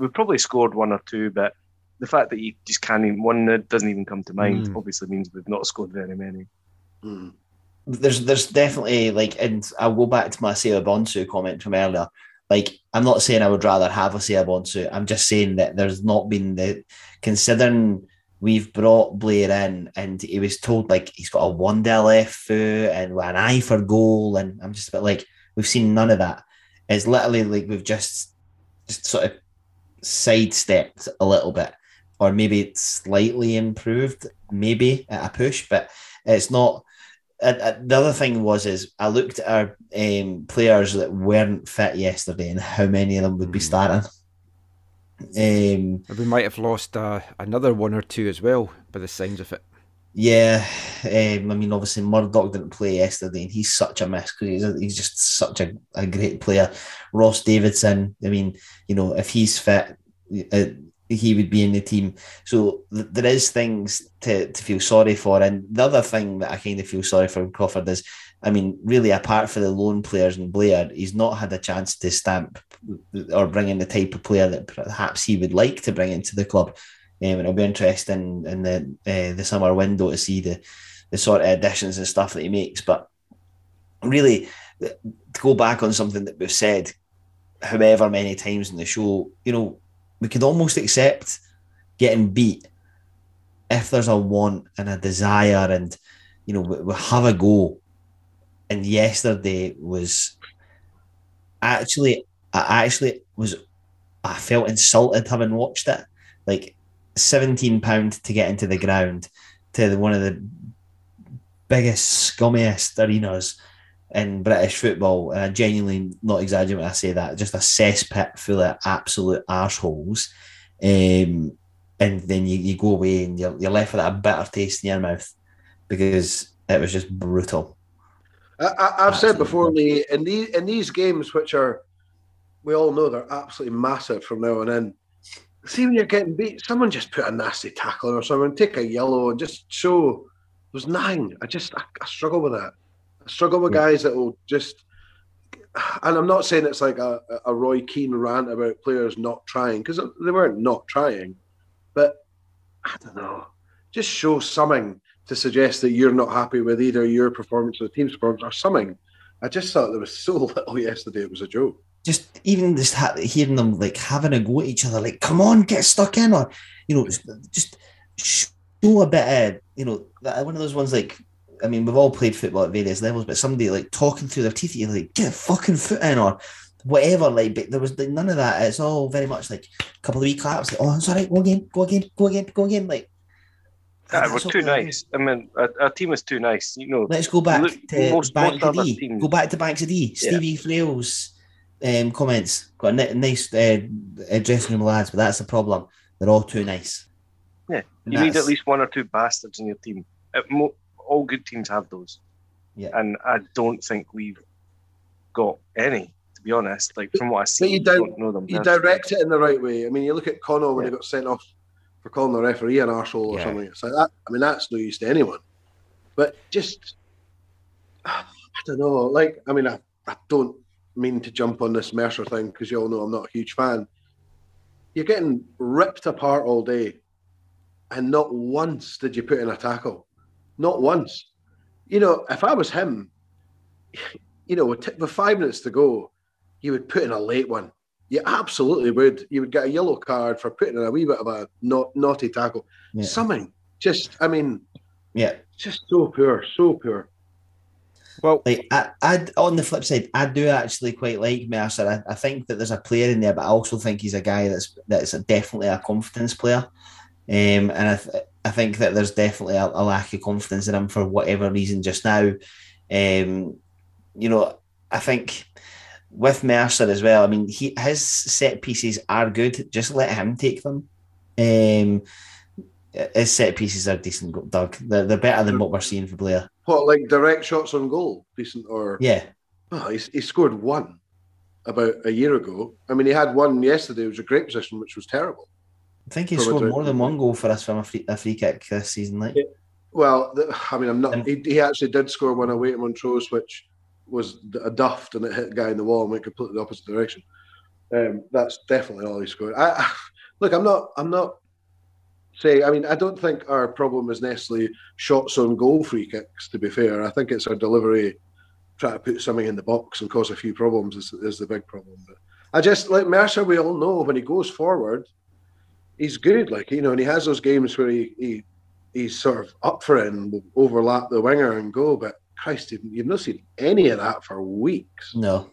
We've probably scored one or two, but the fact that you just can't even one that doesn't even come to mind Mm. obviously means we've not scored very many. Hmm. there's there's definitely like and I'll go back to my Seiya Bonsu comment from earlier. Like I'm not saying I would rather have a Seiya Bonsu. I'm just saying that there's not been the considering we've brought Blair in and he was told like he's got a one day left foot and an eye for goal and I'm just a bit like we've seen none of that. It's literally like we've just just sort of sidestepped a little bit or maybe it's slightly improved maybe at a push but it's not uh, the other thing was is I looked at our um, players that weren't fit yesterday and how many of them would be Hmm. starting. Um, We might have lost uh, another one or two as well, by the signs of it. Yeah, um, I mean, obviously Murdoch didn't play yesterday, and he's such a miss because he's, he's just such a, a great player. Ross Davidson, I mean, you know, if he's fit, uh, he would be in the team. So th- there is things to, to feel sorry for. And the other thing that I kind of feel sorry for Crawford is, I mean, really, apart from the lone players and Blair, he's not had a chance to stamp or bring in the type of player that perhaps he would like to bring into the club. Um, and it'll be interesting in the uh, the summer window to see the the sort of additions and stuff that he makes. But really, to go back on something that we've said, however many times in the show, you know, we could almost accept getting beat if there's a want and a desire, and you know, we, we have a go. And yesterday was actually, I actually was, I felt insulted having watched it. Like seventeen pound to get into the ground to the, one of the biggest scummiest arenas in British football, and I genuinely not exaggerating when I say that, just a cesspit full of absolute arseholes. Um, and then you, you go away and you're, you're left with a bitter taste in your mouth because it was just brutal. I, I've said before, Lee, in these in these games, which are we all know they're absolutely massive from now on in. See when you're getting beat, someone just put a nasty tackle or someone take a yellow and just show there's nine. I just I, I struggle with that. I struggle with hmm. guys that will just and I'm not saying it's like a, a Roy Keane rant about players not trying because they weren't not trying, but I don't know, just show something to suggest that you're not happy with either your performance or the team's performance or something. I just thought there was so little yesterday; it was a joke. Just even just ha- hearing them like having a go at each other, like "Come on, get stuck in," or you know, just show a bit of you know one of those ones like I mean, we've all played football at various levels, but somebody like talking through their teeth, you're like, get a fucking foot in or whatever. Like, but there was like, none of that. It's all very much like a couple of wee claps. Like, oh, it's all right. Go again. Go again. Go again. Go again. Like, yeah, we're too nice. I mean, our, our, team is too nice. You know, let's go back look, to most, Banks most of D. Go back to Banks of D. Stevie yeah. Frail's um, comments. Got a nice uh, dressing room lads, but that's the problem. They're all too nice. Yeah, you need at least one or two bastards in your team. Mo- all good teams have those. Yeah. And I don't think we've got any, to be honest. Like from what I see, but you, don't know them. You direct it in the right way. I mean, you look at Connor when yeah. he got sent off for calling the referee an arsehole or yeah. something. It's like that. I mean, that's no use to anyone. But just, I don't know. Like, I mean, I, I don't mean to jump on this Mercer thing because you all know I'm not a huge fan. You're getting ripped apart all day, and not once did you put in a tackle. Not once. You know, if I was him, you know, with, with five minutes to go, you would put in a late one. You absolutely would. You would get a yellow card for putting in a wee bit of a not, naughty tackle. Yeah. Something. Just, I mean, yeah, just so poor, so poor. Well, like I, I, on the flip side, I do actually quite like Mercer. I, I, think that there's a player in there, but I also think he's a guy that's that's definitely a confidence player. Um, and I, th- I think that there's definitely a, a, lack of confidence in him for whatever reason just now. Um, you know, I think with Mercer as well. I mean, he his set pieces are good. Just let him take them. Um, his set pieces are decent, Doug. They're, they're better than what we're seeing for Blair. What, like direct shots on goal, decent or? Yeah. Oh, he, he scored one about a year ago. I mean, he had one yesterday. It was a great position, which was terrible. I think he scored more than one goal for us from a free, a free kick this season. Like, yeah. well, the, I mean, I'm not. He, he, actually did score one away at Montrose, which was a duffed and it hit a guy in the wall and went completely the opposite direction. Um, that's definitely all he scored. I, I, look, I'm not. I'm not saying. I mean, I don't think our problem is necessarily shots on goal free kicks. To be fair, I think it's our delivery. Try to put something in the box and cause a few problems is, is the big problem. But I just like Mercer. We all know when he goes forward he's good. Like you know, and he has those games where he, he he's sort of up for it and will overlap the winger and go. But Christ, you've not seen any of that for weeks. No.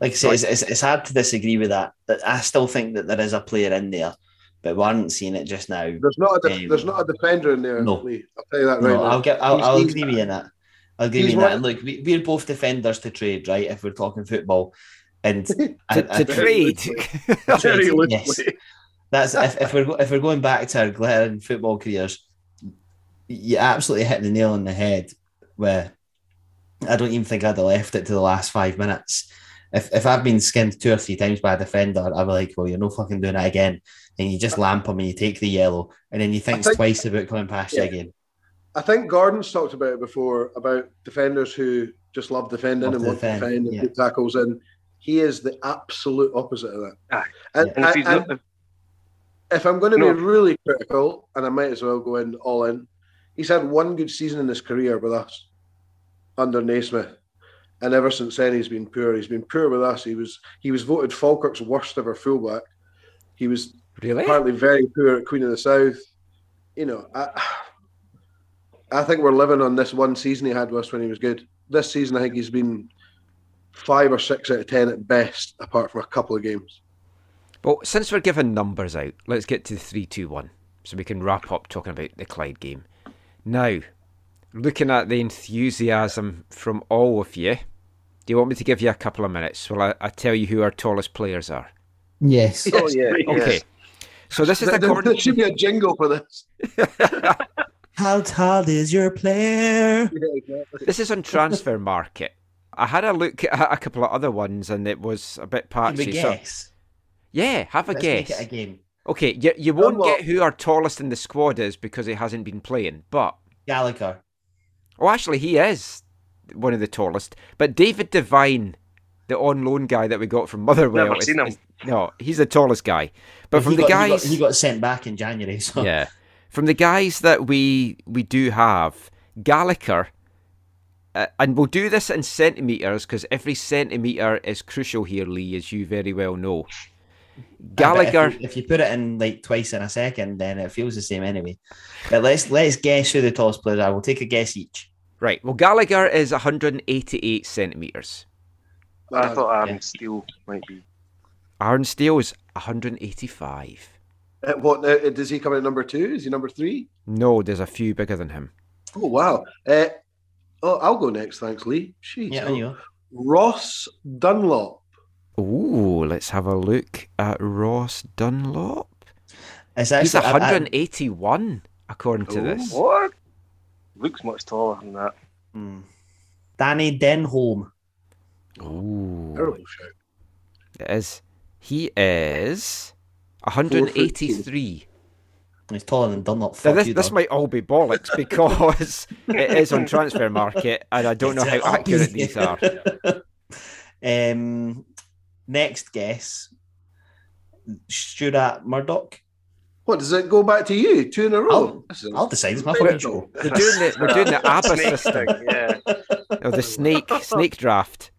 Like I say, it's, it's, it's, hard to disagree with that. But I still think that there is a player in there, but we aren't seeing it just now. There's not a de- um, there's not a defender in there. No, Lee. I'll tell you that right. No, now. I'll get. I'll, I'll agree with you in that. I'll agree with you in that. And look, we, we're both defenders to trade, right? If we're talking football, and to, I, to I, trade. trade yes. That's if, if we're if we're going back to our glaring football careers, you absolutely hit the nail on the head. Where I don't even think I'd have left it to the last five minutes. If if I've been skinned two or three times by a defender, I'd be like, well, you're no fucking doing that again. And you just lamp him and you take the yellow, and then you think, think twice about coming past yeah. you again. I think Gordon's talked about it before about defenders who just love defending love and want defend, to defend and yeah. put tackles and He is the absolute opposite of that. Ah, and, yeah. and, and, and, if I'm going to no. be really critical, and I might as well go in all in, he's had one good season in his career with us under Naismith. And ever since then, he's been poor. He's been poor with us. He was he was voted Falkirk's worst ever fullback. He was really apparently very poor at Queen of the South. You know, I, I think we're living on this one season he had with us when he was good. This season, I think he's been five or six out of ten at best, apart from a couple of games. Well, since we're giving numbers out, let's get to the 3 2 1 so we can wrap up talking about the Clyde game. Now, looking at the enthusiasm from all of you, do you want me to give you a couple of minutes? Will I, I tell you who our tallest players are? Yes. Oh, yeah. Okay. So this is the there, there should be a jingle for this. How tall is your player? This is on transfer market. I had a look at a couple of other ones and it was a bit Can we patchy. So, guess? yeah, have a Let's guess. make it a game. Okay, you, you won't Dunlop. get who our tallest in the squad is because he hasn't been playing, but Gallagher. oh, actually, he is one of the tallest. But David Devine, the on loan guy that we got from Motherwell, Never is- seen him. is- no, he's the tallest guy. But from the got, guys, he got, he got sent back in January. So yeah, from the guys that we we do have, Gallagher, uh, and we'll do this in centimeters because every centimeter is crucial here, Lee, as you very well know. But Gallagher. If you, if you put it in like twice in a second, then it feels the same anyway. But let's let's guess who the tallest players are. We'll take a guess each. Right. Well, Gallagher is 188 centimeters. I thought Aaron yeah. Steele might be. Aaron Steele is 185. Uh, what uh, does he come in at number two? Is he number three? No, there's a few bigger than him. Oh wow. Uh, oh, I'll go next. Thanks, Lee. Jeez. Yeah, Oh, you. Ross Dunlop. Ooh, let's have a look at Ross Dunlop. It's He's actually I- I- 181, according to this. What? Looks much taller than that. Hmm. Danny Denholm. Ooh, Terrible shout. it is. He is 183. He's taller than Dunlop. Fuck this, you, this might all be bollocks because it is on Transfermarkt, and I don't know It's how accurate these are. um, next guess. Stuart Murdoch. What does it go back to you? Two in a row. I'll- This is I'll decide. It's my big fucking show. show. We're doing the we're doing the ABBA Snake system. thing, yeah. Oh, the snake snake draft.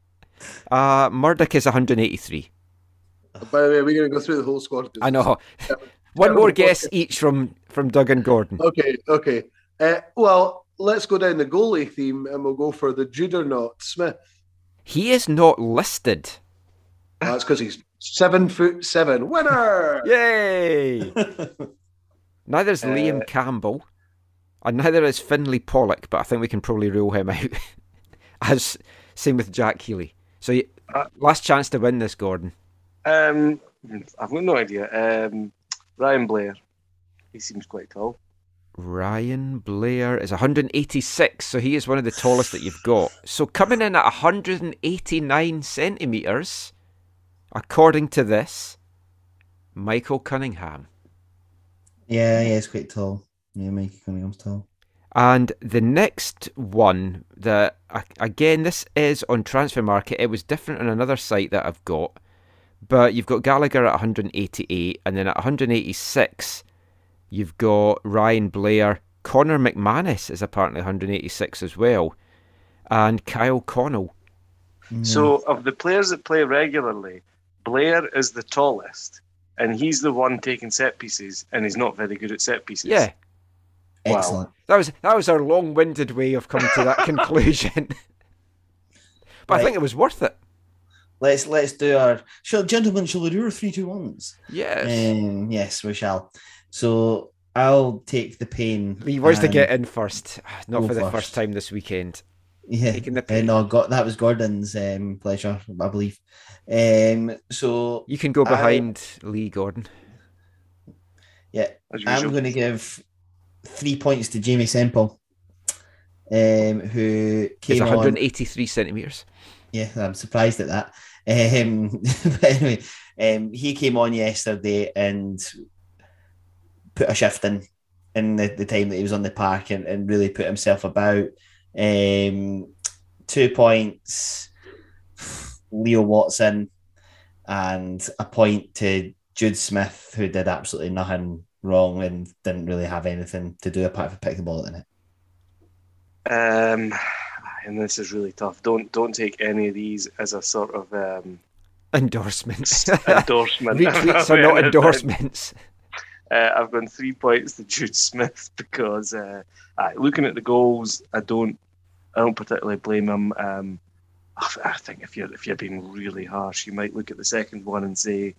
Uh, Murdoch is 183. By the way, we're going to go through the whole squad. I know. One more guess each from from Doug and Gordon. Okay, okay. Uh, well, let's go down the goalie theme and we'll go for the Juggernaut Smith. He is not listed. That's because he's seven foot seven. Winner! Yay! Neither is Liam Campbell, and neither is Finley Pollock. But I think we can probably rule him out. As same with Jack Healy. So you, Uh, last chance to win this, Gordon. Um, I've got no idea. Um, Ryan Blair. He seems quite tall. Ryan Blair is 186, so he is one of the tallest that you've got. So coming in at 189 centimeters, according to this, Michael Cunningham. Yeah, yeah, it's quite tall. Yeah, Mikey Cunningham's tall. And the next one, that again, this is on Transfermarkt. It was different on another site that I've got, but you've got Gallagher at 188, and then at 186, you've got Ryan Blair. Connor McManus is apparently 186 as well, and Kyle Connell. Mm. So, of the players that play regularly, Blair is the tallest, and he's the one taking set pieces, and he's not very good at set pieces. Yeah, Wow. Excellent. that was that was our long-winded way of coming to that conclusion. but I think it was worth it. Let's let's do our shall gentlemen, shall we do our three two ones? Yes. Um, yes, we shall. So I'll take the pain. Lee was to get in first, not for the first. first time this weekend. Yeah, taking the uh, no, got that was Gordon's um, pleasure, I believe. Um, so You can go I- behind Lee Gordon. yeah, I'm going to give three points to Jamie Semple, um, who He's came on. 183 centimeters. Yeah, I'm surprised at that. Um, but anyway, um, he came on yesterday and put a shift in in the, the time that he was on the park and, and really put himself about. Um, two points, Leo Watson, and a point to Jude Smith, who did absolutely nothing wrong and didn't really have anything to do apart from pick the ball in it. Um, and this is really tough. Don't don't take any of these as a sort of um, Endorsements. endorsement. Retweets are not endorsements. Uh, I've gone three points to Jude Smith because uh, looking at the goals, I don't, I don't particularly blame him. Um, I, I think if you're if you're being really harsh, you might look at the second one and say,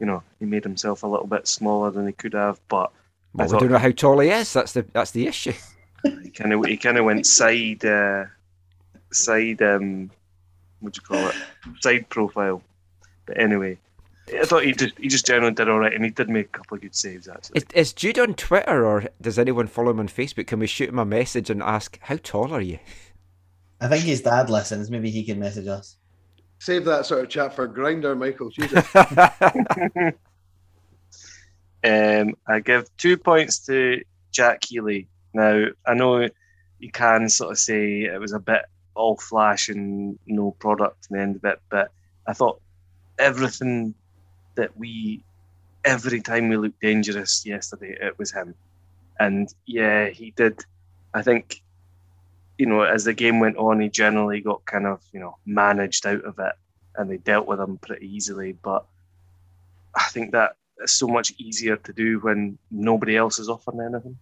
you know, he made himself a little bit smaller than he could have, but Well, I we thought- don't know how tall he is. That's the that's the issue. he kind of he kind of went side uh, side um what do you call it side profile. But anyway, I thought he just he just generally did all right, and he did make a couple of good saves actually. Is, is Jude on Twitter or does anyone follow him on Facebook? Can we shoot him a message and ask, how tall are you? I think his dad listens. Maybe he can message us. Save that sort of chat for Grindr, Michael. Jesus. Um, I give two points to Jack Healy. Now I know you can sort of say it was a bit all flash and no product in the end of it, but I thought everything that we every time we looked dangerous yesterday, it was him. And yeah, he did. I think you know as the game went on, he generally got kind of you know managed out of it, and they dealt with him pretty easily. But I think that it's so much easier to do when nobody else is offering anything.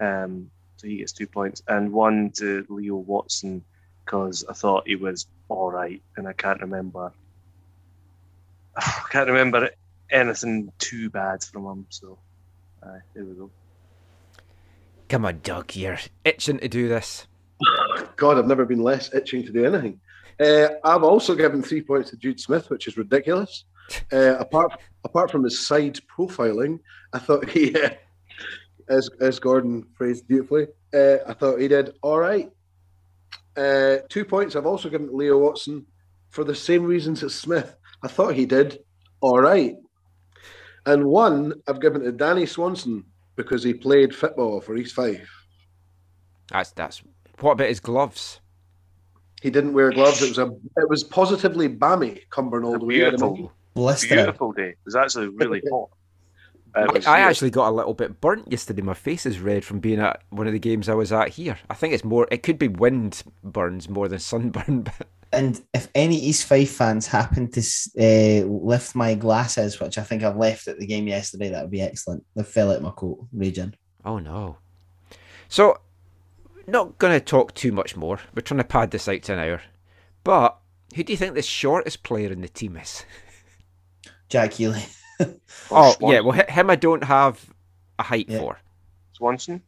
Um, so he gets two points and one to Leo Watson because I thought he was all right, and I can't remember. I can't remember anything too bad from him. So, uh, there we go. Come on, Doug, you're itching to do this. God, I've never been less itching to do anything. Uh, I've also given three points to Jude Smith, which is ridiculous. Uh, apart apart from his side profiling, I thought he, uh, as as Gordon phrased beautifully, uh, I thought he did all right. Uh, two points I've also given to Leo Watson for the same reasons as Smith. I thought he did all right, and one I've given to Danny Swanson because he played football for East Fife. That's that's. What about his gloves? He didn't wear gloves. It was a it was positively balmy Cumbernauld way. Beautiful, Blistering. beautiful day. It was actually really hot. It I, I actually got a little bit burnt yesterday. My face is red from being at one of the games I was at here. I think it's more. It could be wind burns more than sunburn. But And if any East Fife fans happen to uh, lift my glasses, which I think I've left at the game yesterday, that would be excellent. They fell out my coat, raging. oh no. So, not going to talk too much more. We're trying to pad this out to an hour. But who do you think the shortest player in the team is? Jack Healy. Oh Swan- yeah, well him I don't have a height Yeah. for. Swanson.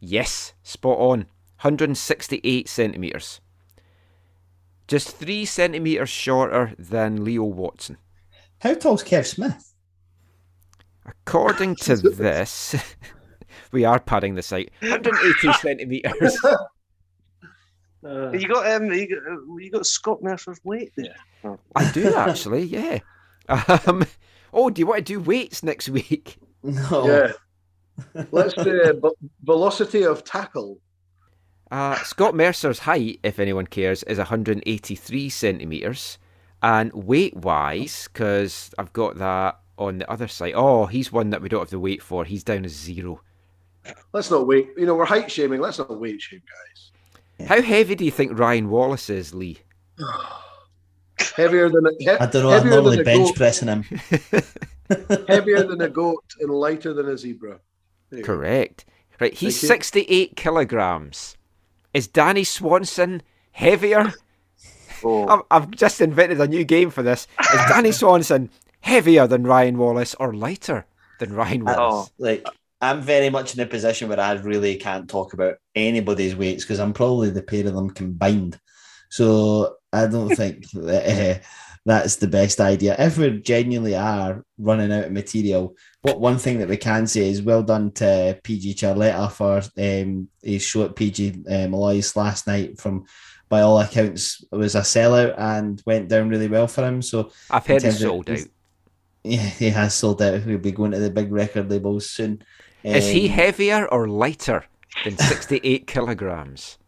Yes, spot on. 168 centimetres. Just three centimetres shorter than Leo Watson. How tall's Kev Smith? According to this, we are padding the site. 180 centimetres. Uh, You got um, you got, uh, you got Scott Mercer's weight there. I do actually, yeah. Um, oh, do you want to do weights next week? No. Yeah. Let's do uh, ve- velocity of tackle. Uh, Scott Mercer's height, if anyone cares, is 183 centimetres. And weight wise, because I've got that on the other side. Oh, he's one that we don't have to wait for. He's down as zero. Let's not wait. You know, we're height shaming. Let's not weight shame, guys. How heavy do you think Ryan Wallace is, Lee? Heavier than a, he- I don't know. I'm heavier normally bench goat, pressing him. heavier than a goat and lighter than a zebra. There you go. Correct. Right, he's 68 kilograms. Is Danny Swanson heavier? Oh, I've, I've just invented a new game for this. Is Danny Swanson heavier than Ryan Wallace or lighter than Ryan Wallace? Like, I'm very much in a position where I really can't talk about anybody's weights because I'm probably the pair of them combined. So I don't think that uh, that's the best idea. If we genuinely are running out of material, what one thing that we can say is well done to PG Charletta for um, his show at PG uh, Malloy's last night. From by all accounts, it was a sellout and went down really well for him. So I've heard in he's terms of- sold out. yeah, he has sold out. He'll be going to the big record labels soon. Is he Um, heavier or lighter than 68 kilograms?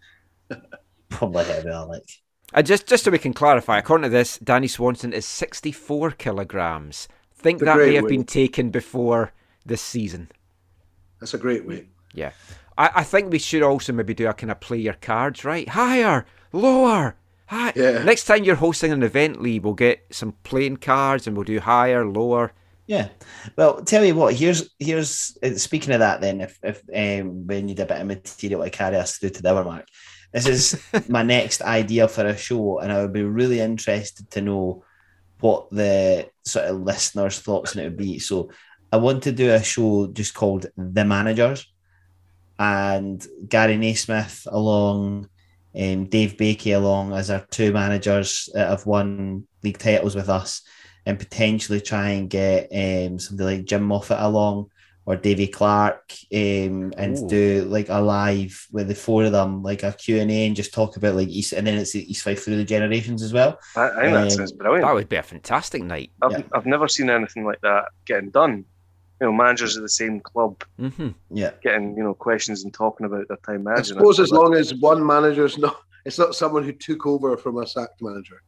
Probably heavier, like. And just, just so we can clarify, according to this, Danny Swanson is 64 kilograms. Think that may great have weight. been taken before this season. That's a great weight. Yeah. I, I think we should also maybe do a kind of play your cards, right? Higher, lower, high. Yeah. Next time you're hosting an event, Lee, we'll get some playing cards and we'll do higher, lower. Yeah. Well, tell you what. Here's here's uh, speaking of that. Then, if if um, we need a bit of material to carry us through to the hour mark, this is my next idea for a show, and I would be really interested to know what the sort of listeners' thoughts on it would be. So, I want to do a show just called The Managers, and Gary Naismith along, um, Dave Baikie along as our two managers that have won league titles with us and potentially try and get um, somebody like Jim Moffat along or Davy Clark um, and Ooh. do like a live with the four of them, like a Q and A, and just talk about like East, and then it's East Fife through the generations as well. I, I think that Um, sounds brilliant. That would be a fantastic night. I've, yeah. I've never seen anything like that getting done. You know, managers of the same club hmm Yeah, getting you know questions and talking about their time I suppose as long as one manager's not, it's not someone who took over from a sacked manager.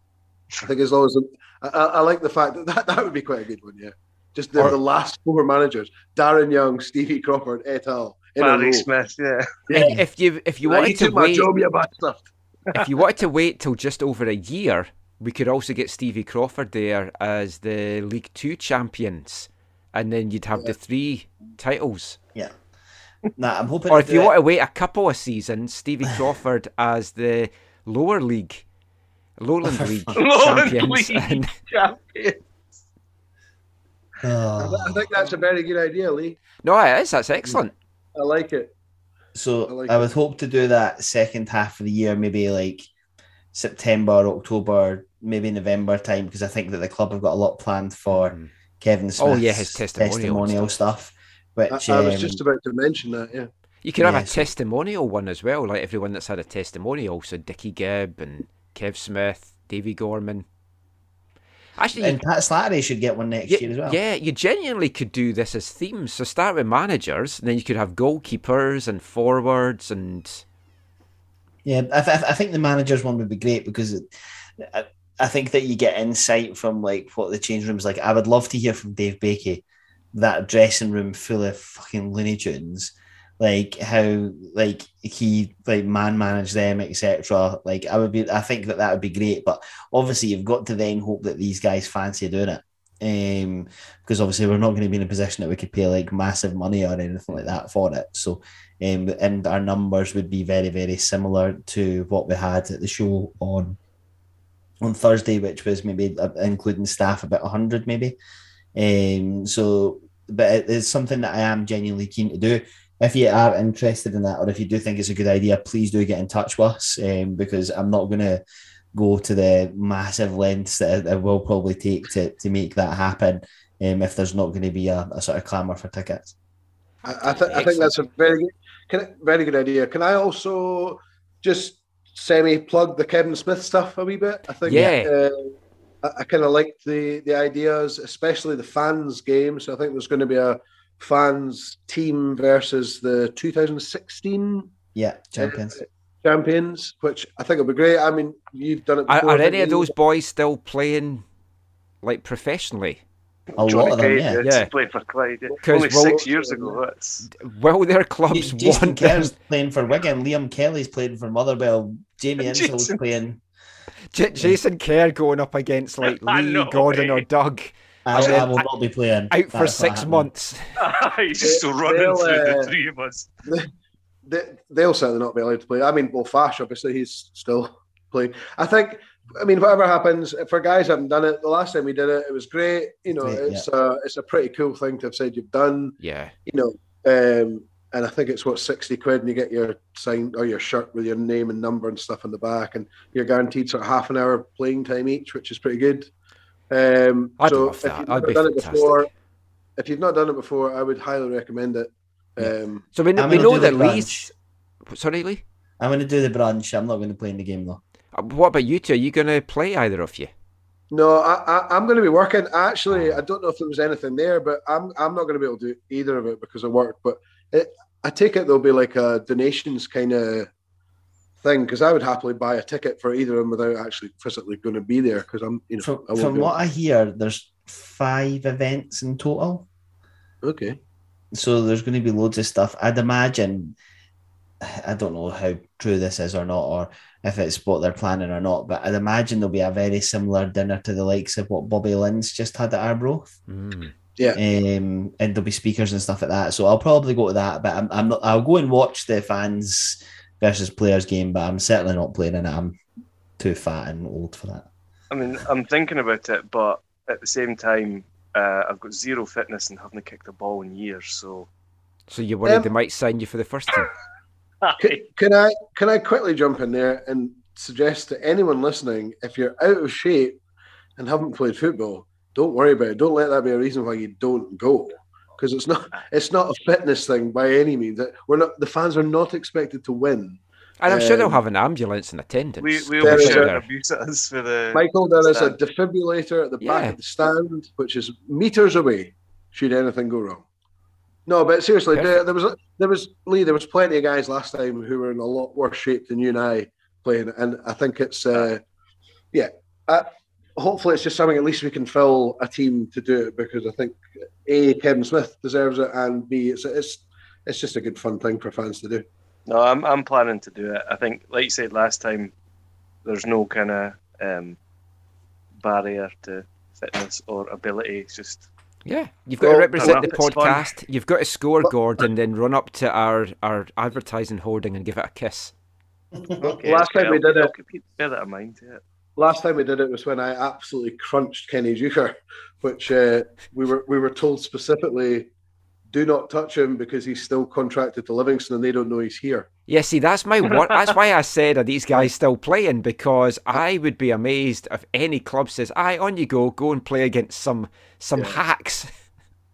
I think as long as I, I, I like the fact that, that that would be quite a good one. Yeah, just the, Or- the last four managers: Darren Young, Stevie Crawford, et al. Barry. Smith, yeah. And if you if you wanted to wait, job, you if you wanted to wait till just over a year, we could also get Stevie Crawford there as the League Two champions, and then you'd have the three titles. yeah. Nah, I'm hoping. Or if you it- want to wait a couple of seasons, Stevie Crawford as the lower league, Lowland League Lowland champions. League. And Champion. Oh. I think that's a very good idea, Lee. no, it is. That's excellent. I like it. So I like I it. would hope to do that second half of the year, maybe like September, October, maybe November time, because I think that the club have got a lot planned for Mhm. Kevin Smith's Oh, yeah, his testimonial testimonial stuff. Which I, I was um, just about to mention that. Yeah, You could have Yeah, a so- testimonial one as well, like everyone that's had a testimonial. So Dickie Gibb and Kev Smith, Davy Gorman. Actually, and Pat Slattery should get one next Yeah, year as well. yeah, you genuinely could do this as themes. So start with managers, and then you could have goalkeepers and forwards, and Yeah, I, th- I think the managers one would be great because it, I, I think that you get insight from like what the change room's like. I would love to hear from Dave Baikie, that dressing room full of fucking Looney Tunes, like how like he like man managed them, etc. Like I would be, I think that that would be great. But obviously, you've got to then hope that these guys fancy doing it. Um, because obviously we're not going to be in a position that we could pay like massive money or anything like that for it. So, um, and our numbers would be very, very similar to what we had at the show on on Thursday, which was maybe uh, including staff about hundred, maybe. Um, so, but it is something that I am genuinely keen to do. If you are interested in that, or if you do think it's a good idea, please do get in touch with us um, because I'm not going to go to the massive lengths that it will probably take to, to make that happen um, if there's not going to be a, a sort of clamour for tickets. I, I, th- I think that's a very good, can I, very good idea. Can I also just semi plug the Kevin Smith stuff a wee bit? I think Yeah. uh, I, I kind of like the the ideas, especially the fans game. So I think there's going to be a fans team versus the 2016 Yeah, champions. uh, champions, which I think will be great. I mean, you've done it. are, Before, are haven't any of those boys still playing like professionally? A Johnny lot of them, Craig, yeah. Yeah. Played for Clyde. yeah. 'Cause, Only well- six years ago. That's Will their clubs Jason want them? Kerr's playing for Wigan. Liam Kelly's playing for Motherwell. Jamie Insall's playing. J- Jason Kerr going up against like Lee, Gordon, eh? or Doug I, And I will not be playing. out for six months. he's just still running They'll, through uh, the three of us. they, they'll certainly not be allowed to play. I mean, well, Fash obviously he's still playing. I think. I mean, whatever happens for guys who haven't done it, the last time we did it, it was great. You know, Great, it's a it's a pretty cool thing to have said you've done. Yeah, You know, um, and I think it's what sixty quid, and you get your sign or your shirt with your name and number and stuff on the back, and you're guaranteed sort of half an hour playing time each, which is pretty good. Um, I'd so love if that. you've That'd never be it fantastic. before, if you've not done it before, I would highly recommend it. Um, so we, we know the that brunch. Lee's. Sorry, Lee. I'm going to do the brunch. I'm not going to play in the game though. Uh, What about you two? Are you going to play either of you? No, I, I, I'm going to be working. Actually, I don't know if there was anything there, but I'm I'm not going to be able to do either of it because of work. But it, I take it there'll be like a donations kind of thing because I would happily buy a ticket for either of them without actually physically going to be there because I'm you know From, I from what I hear, there's five events in total. okay. So there's going to be loads of stuff. I'd imagine. I don't know how true this is or not, or if it's what they're planning or not, but I'd imagine there'll be a very similar dinner to the likes of what Bobby Linn's just had at Arbroath. Mm. um, and there'll be speakers and stuff like that. So I'll probably go to that, but I'm, I'm not. I'll go and watch the fans versus players game, but I'm certainly not playing in it. I'm too fat and old for that. I mean, I'm thinking about it, but at the same time, uh, I've got zero fitness and haven't kicked a ball in years. So, So you're worried Um, they might sign you for the first team? Can, can I can I quickly jump in there and suggest to anyone listening, if you're out of shape and haven't played football, don't worry about it. Don't let that be a reason why you don't go. Because it's not it's not a fitness thing by any means. We're not the fans are not expected to win. And I'm sure they'll Um, have an ambulance in attendance. We we There all shout abuse at us for the Michael, there is a defibrillator at the back of the stand, which is meters away. Should anything go wrong? No, but seriously, there, there was there was Lee. There was plenty of guys last time who were in a lot worse shape than you and I playing, and I think it's uh, yeah. Uh, hopefully, it's just something at least we can fill a team to do it because I think a Kevin Smith deserves it, and b it's it's it's just a good fun thing for fans to do. No, I'm I'm planning to do it. I think, like you said last time, there's no kind of um, barrier to fitness or ability. It's just Yeah, you've got Well, to represent the enough, fun. podcast. You've got to score, Gordon, then run up to our, our advertising hoarding and give it a kiss. okay. Last time we I'll- did it- keep- bear that in mind. Yeah. Last time we did it was when I absolutely crunched Kenny Deuchar, which uh, we were we were told specifically, do not touch him because he's still contracted to Livingston and they don't know he's here. Yeah, see, that's my wor- That's why I said, are these guys still playing? Because I would be amazed if any club says, "Aye, on you go, go and play against some some Yeah. hacks,"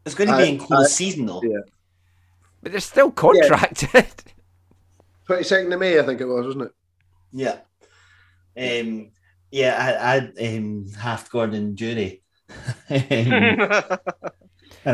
It's going to I- be in close I- season though. yeah. but they're still contracted. Twenty second of May, I think it was, wasn't it? Yeah. Um, yeah, I, I um, half Gordon Durie. um, and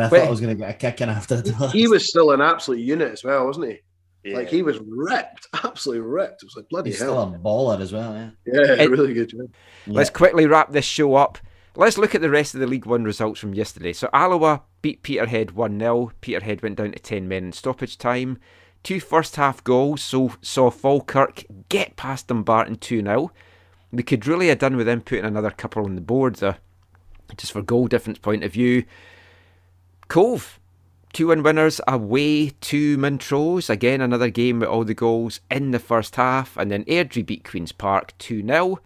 I Wait. thought I was going to get a kick in after that. He was still an absolute unit as well, wasn't he? Yeah. Like he was ripped, absolutely ripped. It was like bloody He's still a baller as well, yeah. Yeah, It- really good job. Let's quickly wrap this show up. Let's look at the rest of the League One results from yesterday. So Alloa beat Peterhead 1 0. Peterhead went down to 10 men in stoppage time. Two first half goals so saw Falkirk get past Dumbarton 2 0. They could really have done with them putting another couple on the board, though, just for goal difference point of view. Cove, two win winners away to Montrose. Again, another game with all the goals in the first half. And then Airdrie beat Queen's Park 2 0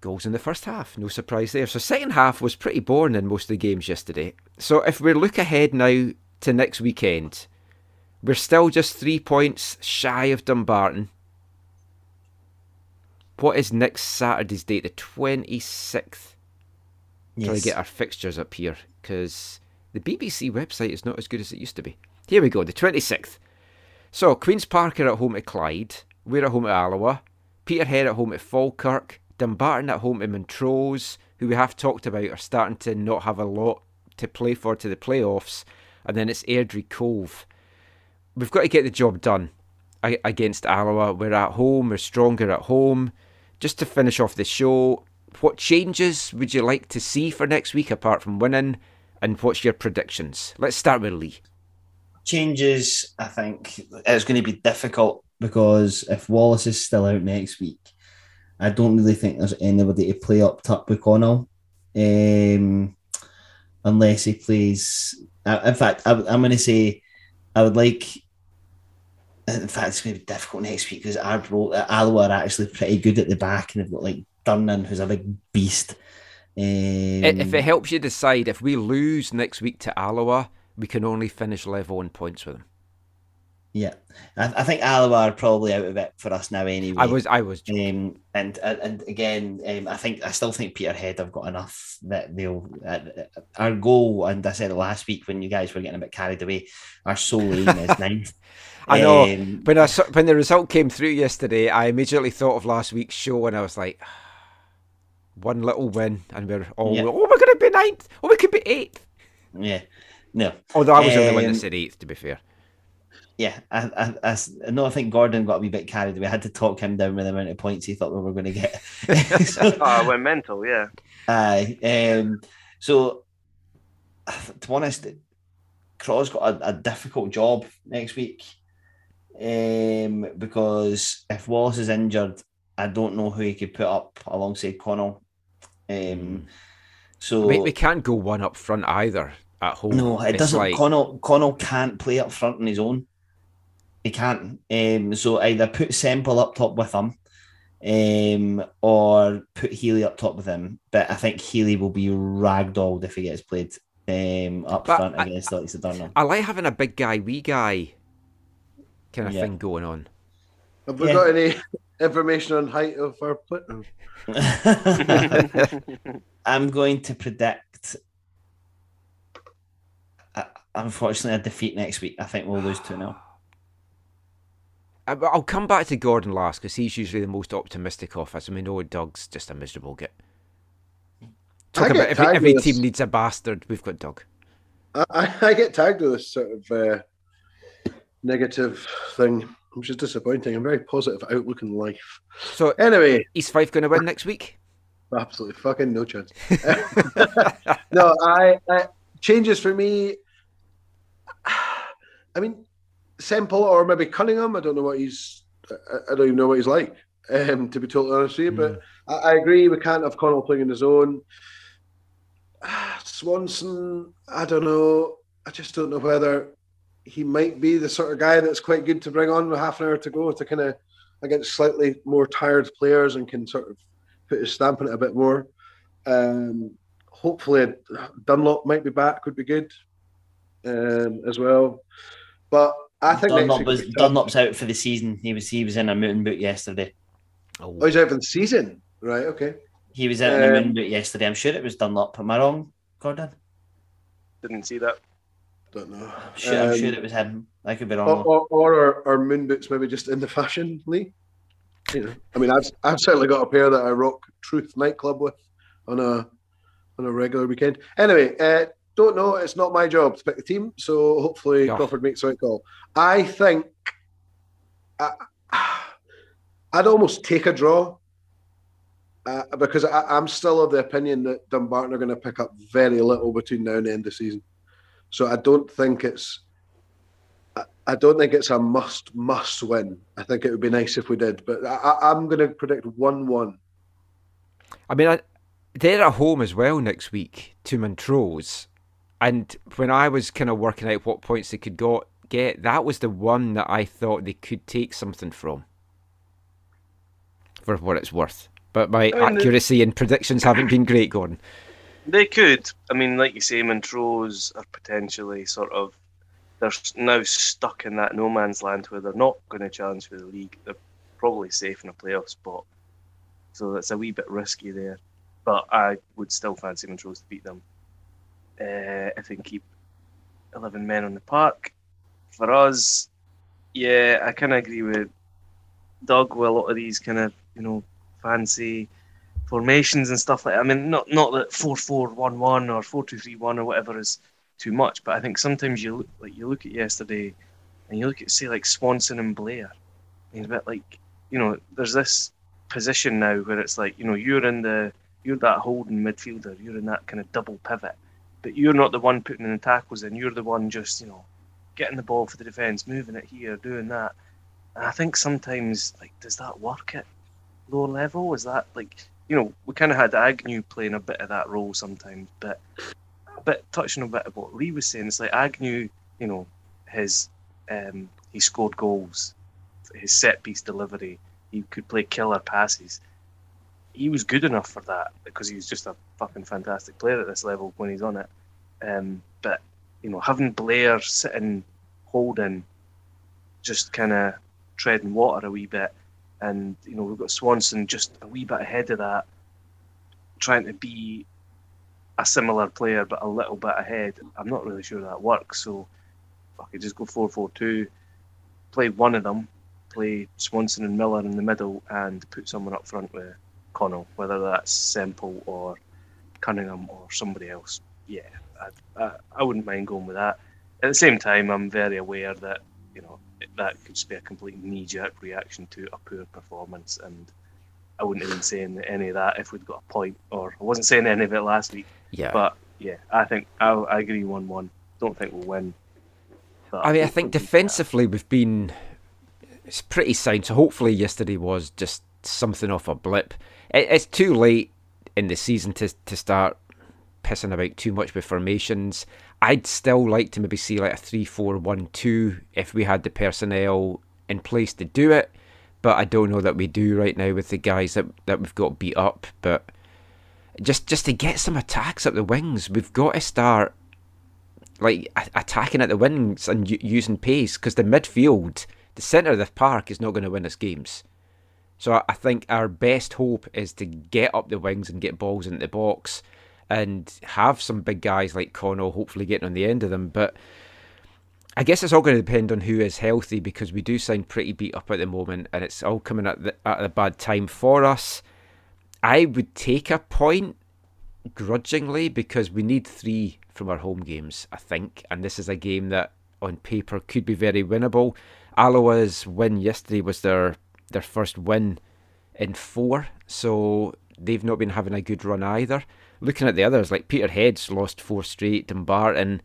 goals in the first half. No surprise there. So second half was pretty boring in most of the games yesterday. So if we look ahead now to next weekend, we're still just three points shy of Dumbarton. What is next Saturday's date? The twenty sixth. Trying Yes. to get our fixtures up here because the BBC website is not as good as it used to be. Here we go, the 26th. So, Queen's Park are at home at Clyde. We're at home at Alloa. Peterhead at home at Falkirk. Dumbarton at home to Montrose, who we have talked about are starting to not have a lot to play for to the playoffs. And then it's Airdrie Cove. We've got to get the job done against Alloa. We're at home, we're stronger at home. Just to finish off the show, what changes would you like to see for next week apart from winning? And what's your predictions? Let's start with Lee. changes, I think it's going to be difficult because if Wallace is still out next week, I don't really think there's anybody to play up top with Connell, um, unless he plays. In fact, I, am going to say I would like. In fact, it's going to be difficult next week because Arbro, Alloa are actually pretty good at the back, and they've got like Durnan, who's a big beast. Um, if it helps you decide, if we lose next week to Alloa, we can only finish level on points with them. yeah, I, I think Alloa are probably out of it for us now anyway. I was, I was. Um, and and and again, um, I think I still think Peterhead have got enough that they'll. Uh, our goal, and I said last week when you guys were getting a bit carried away, our sole aim is ninth. I know. Um, When I saw, when the result came through yesterday, I immediately thought of last week's show, and I was like, one little win, and we're all, Yeah. oh, we're going to be ninth. Oh, we could be eighth. yeah, no, Although I was the only one that Um, said eighth, to be fair. yeah. i no, I think Gordon got a wee bit carried away. I had to talk him down with the amount of points he thought we were going to get. So- oh, I went mental. Yeah. Aye. Um, so, to be honest, Craw's got a, a difficult job next week um, because if Wallace is injured, I don't know who he could put up alongside Connell. Um, so, we, we can't go one up front either at home. no, it It's doesn't. like- Connell, Connell can't play up front on his own. He can't. Um, so either put Semple up top with him, um, or put Healy up top with him. But I think Healy will be ragdolled if he gets played um, up But front I- against like Durnan. I like having a big guy, wee guy kind of Yeah. thing going on. Have we Yeah. got any information on height of our player. I'm going to predict, uh, unfortunately, a defeat next week. I think we'll lose 2 0. I- I'll come back to Gordon last because he's usually the most optimistic of us, I mean, know Doug's just a miserable git. Talk I about every, tagged every team needs a bastard. We've got Doug. I, I, I get tagged with this sort of uh, negative thing, which is disappointing. I'm very positive outlook in life. So, Anyway, East Fife going to win next week? absolutely fucking no chance. no, I, I changes for me. I mean, Semple or maybe Cunningham. I don't know what he's. I, I don't even know what he's like. Um, to be totally honest with you, but I, I agree we can't have Connell playing in his own. Swanson, I don't know. I just don't know whether he might be the sort of guy that's quite good to bring on with half an hour to go to kind of against slightly more tired players and can sort of put his stamp on it a bit more. Um, hopefully, Dunlop might be back, would be good um, as well. But I think Dunlop was, will be tough. Dunlop's out for the season. He was he was in a mountain boot yesterday. Oh, Oh, he's out for the season, right? Okay. He was out in a Um, mountain boot yesterday. I'm sure it was Dunlop. Am I wrong, Gordon? Didn't see that. Don't know. I'm sure, I'm Um, sure it was him. I could be wrong. or, though. or, or our, our moon boots maybe just in the fashion Lee. You know, I mean, I've I've certainly got a pair that I rock Truth nightclub with on a on a regular weekend. Anyway, uh, don't know. It's not my job to pick the team, so hopefully Yeah. Crawford makes the right call. I think I, I'd almost take a draw. Uh, because I, I'm still of the opinion that Dumbarton are going to pick up very little between now and the end of the season. So I don't think it's I- I don't think it's a must must win. I think it would be nice if we did, but I, I- I'm going to predict one one. I mean, I, they're at home as well next week to Montrose, and when I was kind of working out what points they could go, get, that was the one that I thought they could take something from, for what it's worth. But my I mean, accuracy and predictions haven't been great, Gordon. They could. I mean, like you say, Montrose are potentially sort of they're now stuck in that no man's land where they're not going to challenge for the league. They're probably safe in a playoff spot, so that's a wee bit risky there. But I would still fancy Montrose to beat them uh, if they can keep eleven men on the park. For us, yeah, I kind of agree with Doug with a lot of these kind of you know fancy formations and stuff like that. I mean, not not that four four one one or four two three one or whatever is too much, but I think sometimes you look like you look at yesterday and you look at say like Swanson and Blair. And it's a bit like you know, there's this position now where it's like you know you're in the you're that holding midfielder, you're in that kind of double pivot, but you're not the one putting in the tackles, and you're the one just you know getting the ball for the defence, moving it here, doing that. And I think sometimes like does that work at lower level? Is that like you know, we kind of had Agnew playing a bit of that role sometimes, but a bit touching a bit of what Lee was saying. It's like Agnew, you know, his um, he scored goals, his set piece delivery, he could play killer passes. He was good enough for that because he was just a fucking fantastic player at this level when he's on it. Um, but you know, having Blair sitting holding, just kind of treading water a wee bit and you know we've got Swanson just a wee bit ahead of that, trying to be a similar player but a little bit ahead. I'm not really sure that works. So I could just go four four two, play one of them, play Swanson and Miller in the middle, and put someone up front with Connell, whether that's Semple or Cunningham or somebody else. Yeah, I, I, I wouldn't mind going with that. At the same time, I'm very aware that you know that could just be a complete knee-jerk reaction to a poor performance, and I wouldn't even saying any of that if we'd got a point, or I wasn't saying any of it last week. Yeah. But yeah, I think I, I agree one-one. Don't think we'll win. But I mean, I think defensively we've been it's pretty sound. So hopefully yesterday was just something off a blip. It, it's too late in the season to to start pissing about too much with formations. I'd still like to maybe see like a three-four-one-two if we had the personnel in place to do it. But I don't know that we do right now with the guys that that we've got beat up. But just just to get some attacks up the wings, we've got to start like attacking at the wings and using pace because the midfield, the centre of the park, is not going to win us games. So I think our best hope is to get up the wings and get balls into the box and have some big guys like Connell hopefully getting on the end of them. But I guess it's all going to depend on who is healthy because we do sound pretty beat up at the moment and it's all coming at, the, at a bad time for us. I would take a point grudgingly because we need three from our home games, I think. And this is a game that on paper could be very winnable. Alloa's win yesterday was their their first win in four, so they've not been having a good run either. Looking at the others, like Peterhead's lost four straight, Dumbarton,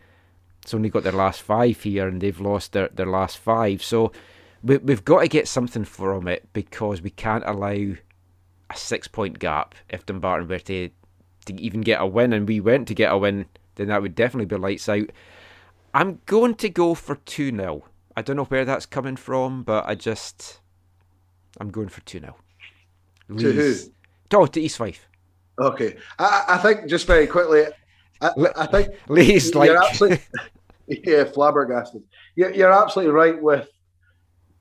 it's only got their last five here, and they've lost their, their last five. So we, we've got to get something from it because we can't allow a six point gap if Dumbarton were to, to even get a win, and we went to get a win, then that would definitely be lights out. I'm going to go for 2 0. I don't know where that's coming from, but I just. I'm going for 2 0. To who? Oh, to East Fife. Okay. I, I think just very quickly, I, I think Lee's like. Absolutely, yeah, flabbergasted. You're, you're absolutely right with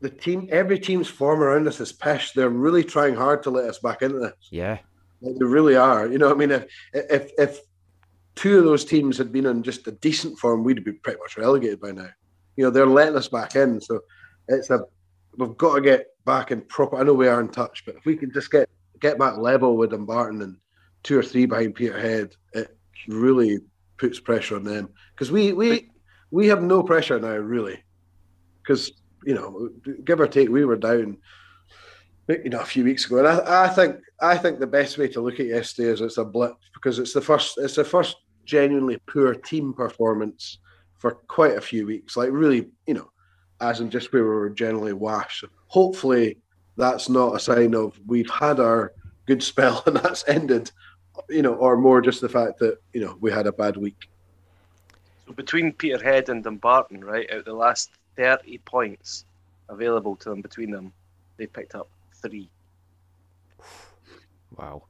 the team. Every team's form around us is pish. They're really trying hard to let us back into this. Yeah. They really are. You know, I mean, if if if two of those teams had been in just a decent form, we'd be pretty much relegated by now. You know, they're letting us back in, so it's a we've got to get back in proper. I know we are in touch, but if we can just get get back level with Dumbarton and two or three behind Peterhead, it really puts pressure on them. Because we we we have no pressure now really. Because you know give or take we were down you know a few weeks ago. And I, I think I think the best way to look at yesterday is it's a blip because it's the first it's the first genuinely poor team performance for quite a few weeks. Like really you know as in just where we were generally washed. Hopefully that's not a sign of we've had our good spell and that's ended you know, or more just the fact that you know we had a bad week. So between Peterhead and Dumbarton, right, out the last thirty points available to them between them, they picked up three. Wow,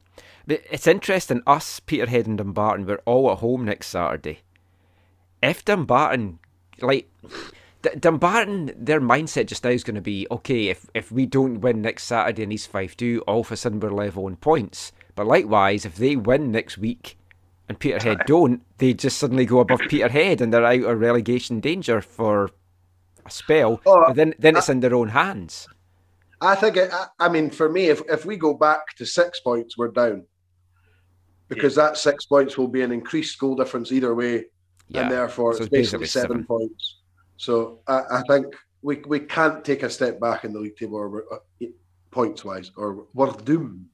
it's interesting. Us, Peterhead and Dumbarton, we're all at home next Saturday. If Dumbarton, like. Dumbarton, their mindset just now is going to be okay. If if we don't win next Saturday and East Fife do, all of a sudden we're level in points. But likewise, if they win next week and Peterhead don't, they just suddenly go above Peterhead and they're out of relegation danger for a spell. Oh, but then then it's in their own hands. I think. It, I mean, for me, if if we go back to six points, we're down because yeah. that six points will be an increased goal difference either way, yeah. and therefore so it's, basically, seven, seven, points. So I, I, think we we can't take a step back in the league table or uh, points wise, or we're doomed.